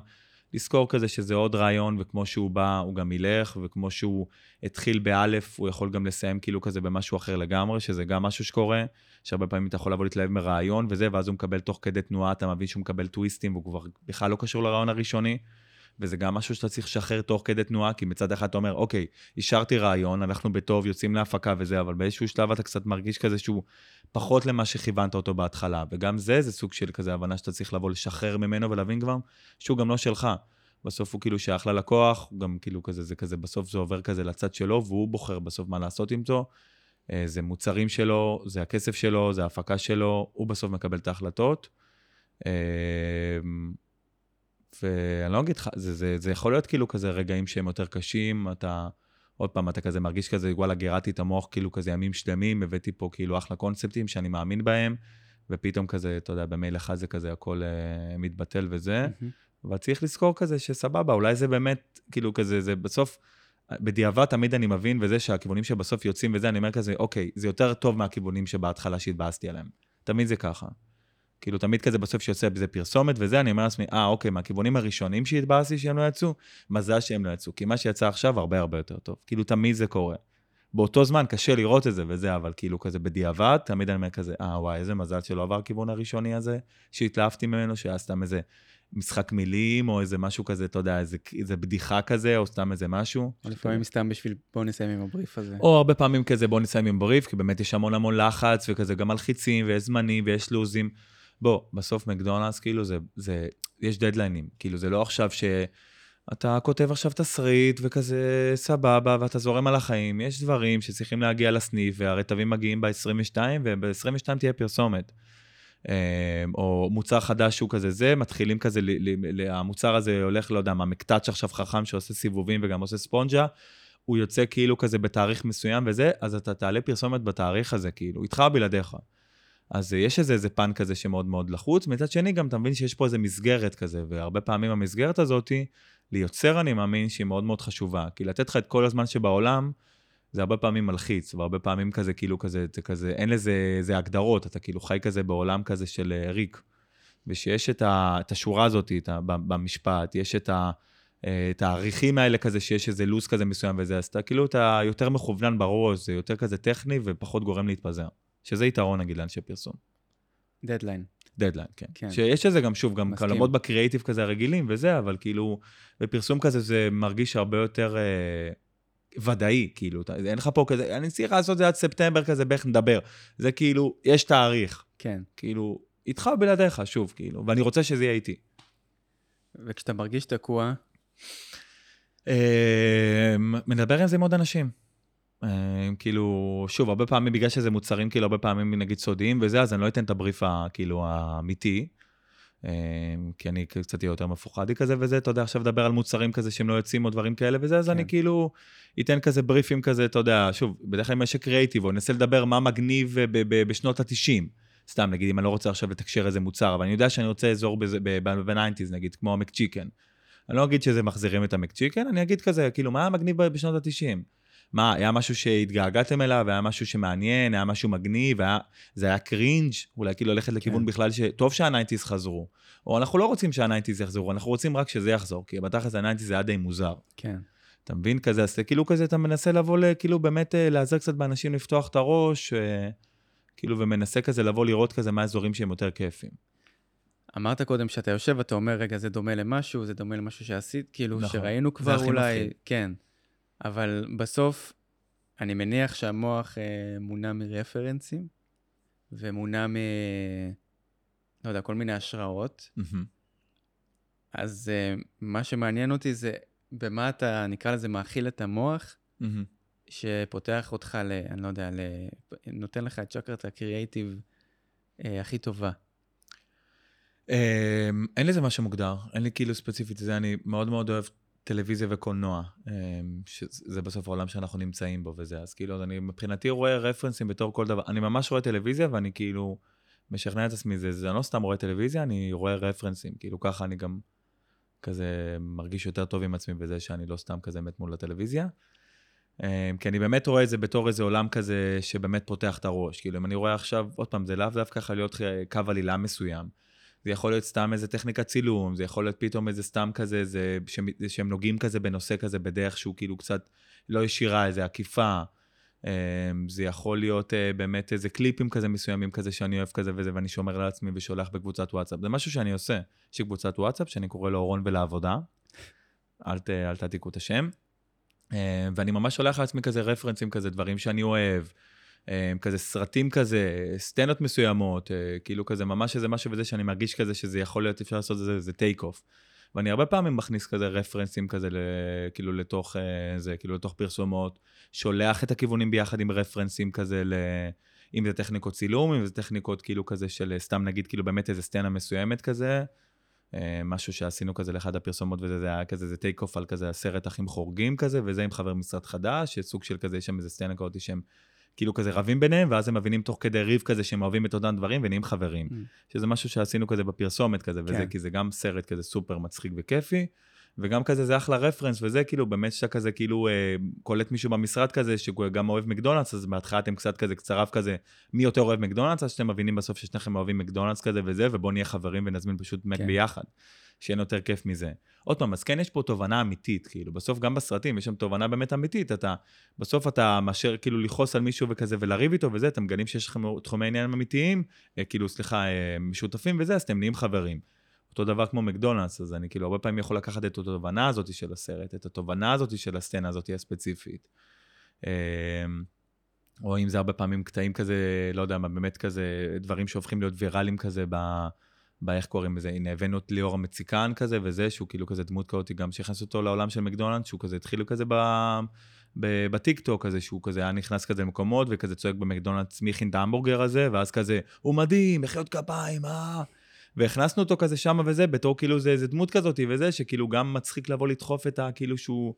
לזכור כזה שזה עוד רעיון, וכמו שהוא בא, הוא גם ילך, וכמו שהוא התחיל באלף, הוא יכול גם לסיים כאילו כזה במשהו אחר לגמרי, שזה גם משהו שקורה, שהרבה פעמים אתה יכול לבוא להתלהב מרעיון וזה, ואז הוא מקבל תוך כדי תנועה, אתה מבין שהוא מקבל טוויסטים, והוא כבר בכלל לא קשור לרעיון הראשוני. וזה גם משהו שאתה צריך לשחרר תוך כדי תנועה, כי מצד אחד אתה אומר, אוקיי, השארתי רעיון, אנחנו בטוב, יוצאים להפקה וזה, אבל באיזשהו שלב אתה קצת מרגיש כזה שהוא פחות למה שכיוונת אותו בהתחלה, וגם זה, זה סוג של כזה הבנה שאתה צריך לבוא לשחרר ממנו ולהבין כבר שהוא גם לא שלך. בסוף הוא כאילו שייך ללקוח, הוא גם כאילו כזה, זה כזה, בסוף זה עובר כזה לצד שלו, והוא בוחר בסוף מה לעשות עם זה. אה, זה מוצרים שלו, זה הכסף שלו, זה ההפקה שלו, הוא בסוף מקבל את ההחלטות. ואני לא אגיד לך, זה, זה, זה יכול להיות כאילו כזה רגעים שהם יותר קשים, אתה, עוד פעם, אתה כזה מרגיש כזה, וואלה, גירדתי את המוח כאילו כזה ימים שלמים, הבאתי פה כאילו אחלה קונספטים שאני מאמין בהם, ופתאום כזה, אתה יודע, במייל אחד זה כזה הכל uh, מתבטל וזה, mm-hmm. אבל צריך לזכור כזה שסבבה, אולי זה באמת, כאילו כזה, זה בסוף, בדיעבד תמיד אני מבין, וזה שהכיוונים שבסוף יוצאים וזה, אני אומר כזה, אוקיי, זה יותר טוב מהכיוונים שבהתחלה שהתבאסתי עליהם. תמיד זה ככה. כאילו, תמיד כזה בסוף שיוצא בזה פרסומת וזה, אני אומר לעצמי, אה, אוקיי, מהכיוונים הראשונים שהתבאסתי שהם לא יצאו, מזל שהם לא יצאו. כי מה שיצא עכשיו הרבה הרבה יותר טוב. כאילו, תמיד זה קורה. באותו זמן קשה לראות את זה וזה, אבל כאילו כזה בדיעבד, תמיד אני אומר כזה, אה, וואי, איזה מזל שלא עבר הכיוון הראשוני הזה, שהתלהבתי ממנו, שהיה סתם איזה משחק מילים, או איזה משהו כזה, אתה יודע, איזה, איזה בדיחה כזה, או סתם איזה משהו. או לפעמים סתם בשביל בוא נסיים עם הבריף הזה. או הרבה פעמים כזה, בוא נסיים עם בריף, כי באמת יש המון המון לחץ, וכזה גם מלחיצים, ויש זמנים, ויש לוזים. בוא, בסוף מקדונלדס, כאילו, זה, זה, יש דדליינים. כאילו, זה לא עכשיו ש... אתה כותב עכשיו תסריט וכזה סבבה, ואתה זורם על החיים. יש דברים שצריכים להגיע לסניף, והרטבים מגיעים ב-22, וב-22 תהיה פרסומת. אמ, או מוצר חדש שהוא כזה זה, מתחילים כזה, המוצר הזה הולך, לא יודע מה, מקטאץ' עכשיו חכם שעושה סיבובים וגם עושה ספונג'ה, הוא יוצא כאילו כזה בתאריך מסוים וזה, אז אתה תעלה פרסומת בתאריך הזה, כאילו, איתך או בלעדיך. אז יש איזה, איזה פן כזה שמאוד מאוד לחוץ. מצד שני, גם אתה מבין שיש פה איזה מסגרת כזה, והרבה פעמים המסגרת הזאתי, ליוצר אני מאמין שהיא מאוד מאוד חשובה. כי לתת לך את כל הזמן שבעולם, זה הרבה פעמים מלחיץ, והרבה פעמים כזה, כאילו כזה, זה כזה, אין לזה איזה הגדרות, אתה כאילו חי כזה בעולם כזה של אה, ריק. ושיש את, ה, את השורה הזאת את ה, במשפט, יש את, ה, אה, את התאריכים האלה כזה, שיש איזה לו"ז כזה מסוים וזה, אז אתה כאילו, אתה יותר מכוונן בראש, זה יותר כזה טכני ופחות גורם להתפזר. שזה יתרון, נגיד, לאנשי פרסום. דדליין. דדליין, כן. כן. שיש לזה גם, שוב, גם קלמות בקריאיטיב כזה הרגילים וזה, אבל כאילו, בפרסום כזה זה מרגיש הרבה יותר אה, ודאי, כאילו, אין לך פה כזה, אני צריך לעשות את זה עד ספטמבר כזה, באיך נדבר. זה כאילו, יש תאריך. כן. כאילו, איתך או בלעדיך, שוב, כאילו, ואני רוצה שזה יהיה איתי. וכשאתה מרגיש תקוע? אה, מדבר עם זה עם עוד אנשים. אה, כאילו, שוב, הרבה פעמים, בגלל שזה מוצרים, כאילו, הרבה פעמים, נגיד, סודיים וזה, אז אני לא אתן את הבריף, כאילו, האמיתי. אה, כי אני קצת אהיה יותר מפוחדי כזה וזה, אתה יודע, עכשיו לדבר על מוצרים כזה שהם לא יוצאים או דברים כאלה וזה, אז כן. אני כאילו אתן כזה בריפים כזה, אתה יודע, שוב, בדרך כלל יש קריאיטיב, או ננסה לדבר מה מגניב בשנות ה-90. סתם, נגיד, אם אני לא רוצה עכשיו לתקשר איזה מוצר, אבל אני יודע שאני רוצה אזור ב-90's, נגיד, כמו המקצ'יקן. אני לא אגיד שזה מחזירים את המקצ'יקן, אני אגיד כזה, כאילו, מה מגניב בשנות ה-90? מה, היה משהו שהתגעגעתם אליו, היה משהו שמעניין, היה משהו מגניב, היה, זה היה cringe, אולי כאילו ללכת לכיוון כן. בכלל שטוב שה nineties חזרו. או אנחנו לא רוצים שה nineties יחזרו, אנחנו רוצים רק שזה יחזור, כי בתכלס ה nineties זה היה די מוזר. כן. אתה מבין כזה, אז כאילו כזה אתה מנסה לבוא, כאילו באמת אה, לעזור קצת באנשים לפתוח את הראש, אה, כאילו ומנסה כזה לבוא לראות כזה מה האזורים שהם יותר כיפים. אמרת קודם שאתה יושב ואתה אומר, רגע, זה דומה למשהו, זה דומה למשהו שעשית, כאילו, נכון. שראינו כבר אולי, מפחיד. כן. אבל בסוף, אני מניח שהמוח אה, מונע מרפרנסים, ומונע מ... לא יודע, כל מיני השראות. Mm-hmm. אז אה, מה שמעניין אותי זה במה אתה, נקרא לזה, מאכיל את המוח, mm-hmm. שפותח אותך ל... אני לא יודע, ל... נותן לך את צ'קרת הקריאייטיב אה, הכי טובה. אה, אין לזה משהו מוגדר, אין לי כאילו ספציפית, זה אני מאוד מאוד אוהב טלוויזיה וקולנוע, אמ, שזה בסוף העולם שאנחנו נמצאים בו וזה, אז כאילו, אני מבחינתי רואה רפרנסים בתור כל דבר, אני ממש רואה טלוויזיה ואני כאילו משכנע את עצמי, זה, זה לא סתם רואה טלוויזיה, אני רואה רפרנסים, כאילו ככה אני גם כזה מרגיש יותר טוב עם עצמי בזה שאני לא סתם כזה מת מול הטלוויזיה. אמ, כי אני באמת רואה את זה בתור איזה עולם כזה שבאמת פותח את הראש, כאילו אם אני רואה עכשיו, עוד פעם, זה לאו דווקא יכול להיות קו עלילה מסוים. זה יכול להיות סתם איזה טכניקת צילום, זה יכול להיות פתאום איזה סתם כזה, זה, שהם, שהם נוגעים כזה בנושא כזה בדרך שהוא כאילו קצת לא ישירה, איזה עקיפה. אמ, זה יכול להיות אה, באמת איזה קליפים כזה מסוימים כזה שאני אוהב כזה וזה, ואני שומר לעצמי ושולח בקבוצת וואטסאפ. זה משהו שאני עושה. יש לי קבוצת וואטסאפ שאני קורא לו אורון ולעבודה. אל, ת, אל תעתיקו את השם. אמ, ואני ממש שולח לעצמי כזה רפרנסים כזה, דברים שאני אוהב. אמ, כזה סרטים כזה, סצנות מסוימות, אה, כאילו כזה ממש איזה משהו וזה שאני מרגיש כזה שזה יכול להיות, אפשר לעשות את זה, זה take off. ואני הרבה פעמים מכניס כזה רפרנסים כזה, כאילו לתוך אה, זה, כאילו לתוך פרסומות, שולח את הכיוונים ביחד עם רפרנסים כזה, ל... אם זה טכניקות צילום, אם זה טכניקות כאילו כזה של סתם נגיד כאילו באמת איזה סצנה מסוימת כזה, אה, משהו שעשינו כזה לאחד הפרסומות וזה זה היה כזה, זה take off על כזה הסרט אחים חורגים כזה, וזה עם חבר משרד חדש, שסוג של כזה, יש שם איזה סצנה כזאת שהם כאילו כזה רבים ביניהם, ואז הם מבינים תוך כדי ריב כזה שהם אוהבים את אותם דברים ונהיים חברים. Mm. שזה משהו שעשינו כזה בפרסומת כזה, וזה, כן. כי זה גם סרט כזה סופר מצחיק וכיפי, וגם כזה זה אחלה רפרנס, וזה כאילו באמת שאתה כזה כאילו אה, קולט מישהו במשרד כזה, שהוא גם אוהב מקדונלדס, אז בהתחלה אתם קצת כזה קצרף כזה, מי יותר אוהב מקדונלדס, אז שאתם מבינים בסוף ששניכם אוהבים מקדונלדס כזה וזה, ובואו נהיה חברים ונזמין פשוט באמת כן. ביחד. שיהיה יותר כיף מזה. עוד פעם, אז כן יש פה תובנה אמיתית, כאילו, בסוף גם בסרטים יש שם תובנה באמת אמיתית, אתה, בסוף אתה מאשר כאילו לכעוס על מישהו וכזה ולריב איתו וזה, אתם מגלים שיש לכם תחומי עניין אמיתיים, אה, כאילו, סליחה, אה, משותפים וזה, אז אתם נהיים חברים. אותו דבר כמו מקדונלדס, אז אני כאילו הרבה פעמים יכול לקחת את התובנה הזאת של הסרט, את התובנה הזאת של הסצנה הזאת הספציפית. אמ, או אם זה הרבה פעמים קטעים כזה, לא יודע מה, באמת כזה, דברים שהופכים להיות ויראליים כזה ב... באיך קוראים לזה, הנה הבאנו את ליאור המציקן כזה וזה, שהוא כאילו כזה דמות כאותי גם שהכנס אותו לעולם של מקדונלדס, שהוא כזה התחילו כזה ב... בטיקטוק כזה, שהוא כזה היה נכנס כזה למקומות וכזה צועק במקדונלדס מי הכין את ההמבורגר הזה, ואז כזה, הוא מדהים, מחיאות כפיים, אה... והכנסנו אותו כזה שמה וזה, בתור כאילו זה איזה דמות כזאת וזה, שכאילו גם מצחיק לבוא לדחוף את ה... כאילו שהוא...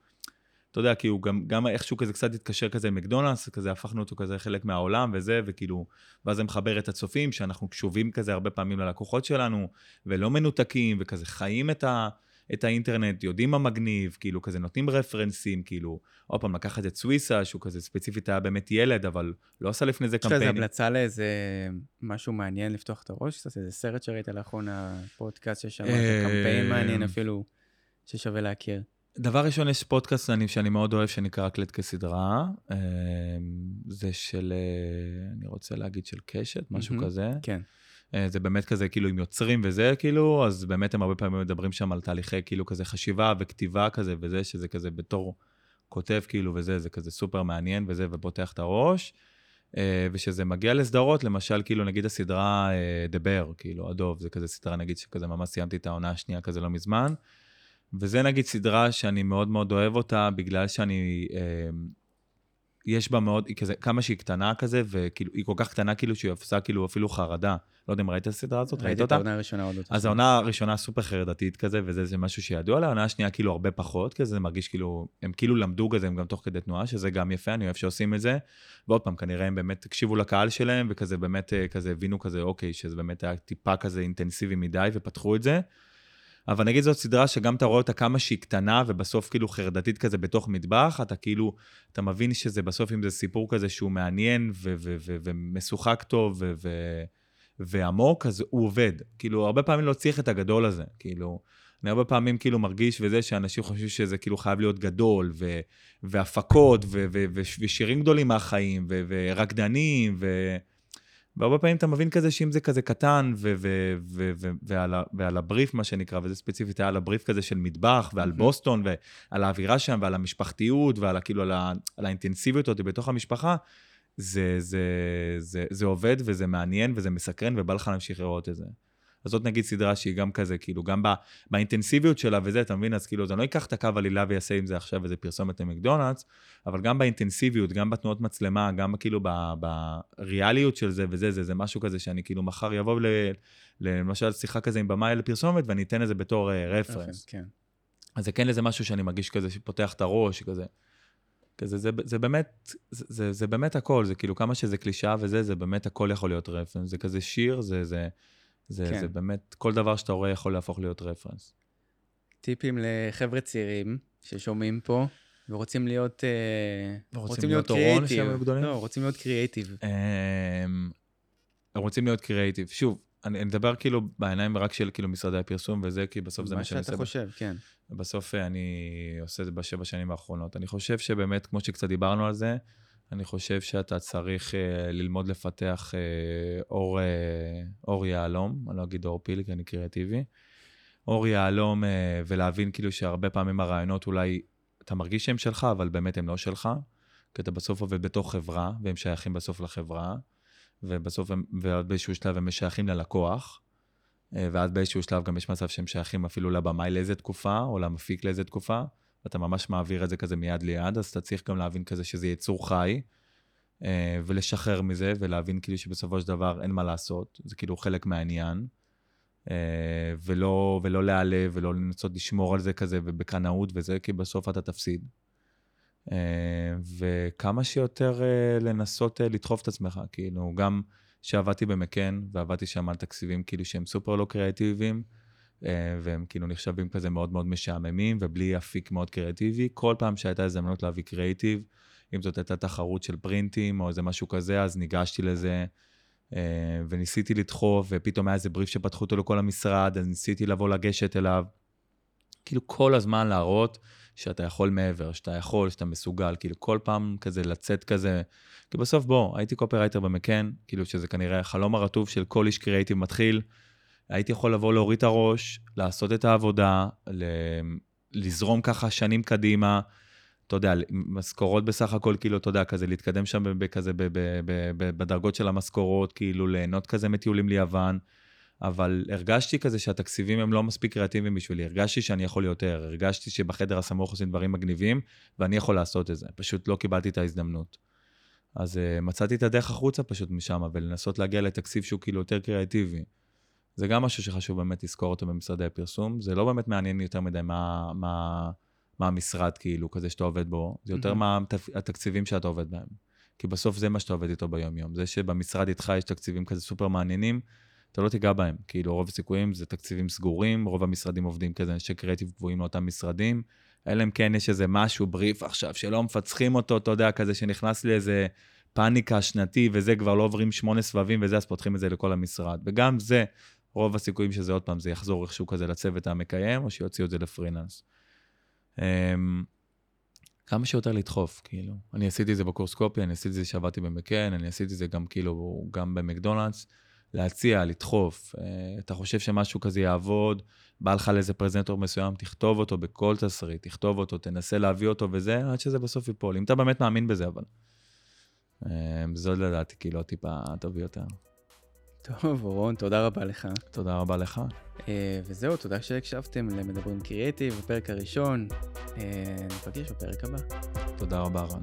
אתה יודע, כאילו גם, גם איכשהו כזה קצת התקשר כזה עם מקדונלדס, כזה הפכנו אותו כזה חלק מהעולם וזה, וכאילו, ואז זה מחבר את הצופים, שאנחנו קשובים כזה הרבה פעמים ללקוחות שלנו, ולא מנותקים, וכזה חיים את, ה, את האינטרנט, יודעים מה מגניב, כאילו כזה נותנים רפרנסים, כאילו, עוד פעם לקחת את סוויסה, שהוא כזה ספציפית היה באמת ילד, אבל לא עשה לפני זה קמפיין. יש לך איזה המלצה לאיזה משהו מעניין לפתוח את הראש? קצת איזה סרט שראית לאחרונה, פודקאסט ששמעת, קמפיין מעניין אה, אפילו, ששווה להכיר. דבר ראשון, יש פודקאסט שאני, שאני מאוד אוהב, שנקרא הקלט כסדרה. אה, זה של, אה, אני רוצה להגיד של קשת, משהו mm-hmm, כזה. כן. אה, זה באמת כזה, כאילו, עם יוצרים וזה, כאילו, אז באמת הם הרבה פעמים מדברים שם על תהליכי, כאילו, כזה חשיבה וכתיבה כזה וזה, שזה כזה בתור כותב, כאילו, וזה, זה כזה סופר מעניין וזה, ופותח את הראש. ושזה מגיע לסדרות, למשל, כאילו, נגיד הסדרה דבר, כאילו, הדוב, זה כזה סדרה, נגיד, שכזה ממש סיימתי את העונה השנייה כזה לא מזמן. וזה נגיד סדרה שאני מאוד מאוד אוהב אותה, בגלל שאני... אה, יש בה מאוד, היא כזה, כמה שהיא קטנה כזה, וכאילו, היא כל כך קטנה כאילו שהיא עושה כאילו אפילו חרדה. לא יודע אם ראית את הסדרה הזאת, ראית אותה? ראיתי את העונה הראשונה עוד אז העונה הראשונה סופר חרדתית כזה, וזה זה משהו שידוע לה, העונה השנייה כאילו הרבה פחות, כזה זה מרגיש כאילו, הם כאילו למדו כזה, הם גם תוך כדי תנועה, שזה גם יפה, אני אוהב שעושים את זה. ועוד פעם, כנראה הם באמת הקשיבו לקהל שלהם, וכזה באמת אה, כזה הבינו כזה, אוקיי, שזה באמת היה טיפה כזה אינטנסיבי מדי, ופתחו את זה. אבל נגיד זאת סדרה שגם אתה רואה אותה כמה שהיא קטנה, ובסוף כאילו חרדתית כזה בתוך מטבח, אתה כאילו, אתה מבין שזה בסוף, אם זה סיפור כזה שהוא מעניין ומשוחק טוב ועמוק, אז הוא עובד. כאילו, הרבה פעמים לא צריך את הגדול הזה, כאילו... אני הרבה פעמים כאילו מרגיש וזה שאנשים חושבים שזה כאילו חייב להיות גדול, ו- והפקות, ו- ו- ו- ושירים גדולים מהחיים, ו- ורקדנים, ו- והרבה פעמים אתה מבין כזה שאם זה כזה קטן, ו- ו- ו- ו- ועל, ה- ועל הבריף, מה שנקרא, וזה ספציפית היה על הבריף כזה של מטבח, ועל mm-hmm. בוסטון, ועל האווירה שם, ועל המשפחתיות, ועל כאילו על, ה- על האינטנסיביות הזאת בתוך המשפחה, זה, זה, זה, זה עובד, וזה מעניין, וזה מסקרן, ובא לך להמשיך לראות את זה. אז זאת נגיד סדרה שהיא גם כזה, כאילו, גם בא, באינטנסיביות שלה וזה, אתה מבין? אז כאילו, אז אני לא אקח את הקו עלילה ויעשה עם זה עכשיו איזה פרסומת למקדונלדס, אבל גם באינטנסיביות, גם בתנועות מצלמה, גם כאילו בריאליות של זה וזה, זה, זה משהו כזה שאני כאילו מחר יבוא ל... למשל שיחה כזה עם במאי לפרסומת, ואני אתן את זה בתור רפרנס. Uh, כן. אז זה כן איזה משהו שאני מרגיש כזה, שפותח את הראש, כזה. כזה, זה, זה באמת, זה, זה, זה באמת הכל, זה כאילו כמה שזה קלישאה וזה, זה באמת הכל יכול להיות רפרנס. זה כזה שיר, זה, זה, זה, כן. זה באמת, כל דבר שאתה רואה יכול להפוך להיות רפרנס. טיפים לחבר'ה צעירים ששומעים פה ורוצים להיות... uh, רוצים להיות שהם גדולים? לא, רוצים להיות קריאייטיב. הם רוצים להיות קריאייטיב. שוב, אני, אני מדבר כאילו בעיניים רק של כאילו משרדי הפרסום וזה, כי בסוף זה מה שאני עושה. מה שאתה חושב, כן. בסוף אה, אני עושה את זה בשבע שנים האחרונות. אני חושב שבאמת, כמו שקצת דיברנו על זה, אני חושב שאתה צריך uh, ללמוד לפתח uh, אור, uh, אור יהלום, אני לא אגיד אור פיל, כי אני קריאטיבי. אור יהלום uh, ולהבין כאילו שהרבה פעמים הרעיונות אולי, אתה מרגיש שהם שלך, אבל באמת הם לא שלך, כי אתה בסוף עובד בתוך חברה, והם שייכים בסוף לחברה, ובסוף הם, ועד באיזשהו שלב הם שייכים ללקוח, ועד באיזשהו שלב גם יש מצב שהם שייכים אפילו לבמאי לאיזה תקופה, או למפיק לאיזה תקופה. ואתה ממש מעביר את זה כזה מיד ליד, אז אתה צריך גם להבין כזה שזה יצור חי, אה, ולשחרר מזה, ולהבין כאילו שבסופו של דבר אין מה לעשות, זה כאילו חלק מהעניין, אה, ולא, ולא להיעלב, ולא לנסות לשמור על זה כזה, ובקנאות וזה, כי בסוף אתה תפסיד. אה, וכמה שיותר לנסות לדחוף את עצמך, כאילו, גם שעבדתי במקן, ועבדתי שם על תקציבים כאילו שהם סופר לא קריאטיביים, והם כאילו נחשבים כזה מאוד מאוד משעממים ובלי אפיק מאוד קריאטיבי. כל פעם שהייתה הזדמנות להביא קריאטיב, אם זאת הייתה תחרות של פרינטים או איזה משהו כזה, אז ניגשתי לזה אה, וניסיתי לדחוף, ופתאום היה איזה בריף שפתחו אותו לכל המשרד, אז ניסיתי לבוא לגשת אליו. כאילו כל הזמן להראות שאתה יכול מעבר, שאתה יכול, שאתה מסוגל, כאילו כל פעם כזה לצאת כזה, כי בסוף בוא, הייתי קופרייטר במקן, כאילו שזה כנראה החלום הרטוב של כל איש קריאיטיב מתחיל, הייתי יכול לבוא להוריד את הראש, לעשות את העבודה, לזרום ככה שנים קדימה, אתה יודע, משכורות בסך הכל, כאילו, אתה יודע, כזה להתקדם שם בכזה, בדרגות של המשכורות, כאילו, ליהנות כזה מטיולים ליוון. אבל הרגשתי כזה שהתקציבים הם לא מספיק קריאטיביים בשבילי, הרגשתי שאני יכול יותר, הרגשתי שבחדר הסמוך עושים דברים מגניבים, ואני יכול לעשות את זה, פשוט לא קיבלתי את ההזדמנות. אז uh, מצאתי את הדרך החוצה פשוט משם, ולנסות להגיע לתקציב שהוא כאילו יותר קריאטיבי. זה גם משהו שחשוב באמת לזכור אותו במשרדי הפרסום, זה לא באמת מעניין יותר מדי מה, מה, מה המשרד כאילו, כזה שאתה עובד בו, זה יותר mm-hmm. מה התקציבים שאתה עובד בהם. כי בסוף זה מה שאתה עובד איתו ביום-יום. זה שבמשרד איתך יש תקציבים כזה סופר מעניינים, אתה לא תיגע בהם. כאילו, רוב הסיכויים זה תקציבים סגורים, רוב המשרדים עובדים כזה אנשי קריאטיב גבוהים לאותם משרדים, אלא אם כן יש איזה משהו, בריף עכשיו, שלא מפצחים אותו, אתה יודע, כזה שנכנס לי איזה פאניקה שנתי, וזה כבר לא עוברים שמונה סבבים וזה, אז פותחים את זה לכל המשרד. וגם זה, רוב הסיכויים שזה עוד פעם, זה יחזור איכשהו כזה לצוות המקיים, או שיוציאו את זה לפרילנס. אמ, כמה שיותר לדחוף, כאילו. אני עשיתי את זה בקורס קופי, אני עשיתי את זה שעבדתי במקן, אני עשיתי את זה גם כאילו, גם במקדונלדס. להציע, לדחוף. אה, אתה חושב שמשהו כזה יעבוד, בא לך לאיזה פרזנטור מסוים, תכתוב אותו בכל תסריט, תכתוב אותו, תנסה להביא אותו וזה, עד שזה בסוף ייפול. אם אתה באמת מאמין בזה, אבל. אה, זה לדעתי כאילו הטיפה הטוב יותר. טוב, אורון, תודה רבה לך. תודה רבה לך. אה, וזהו, תודה שהקשבתם למדברים קריאיטיב, בפרק הראשון. ניפגש בפרק הבא. תודה רבה, רן.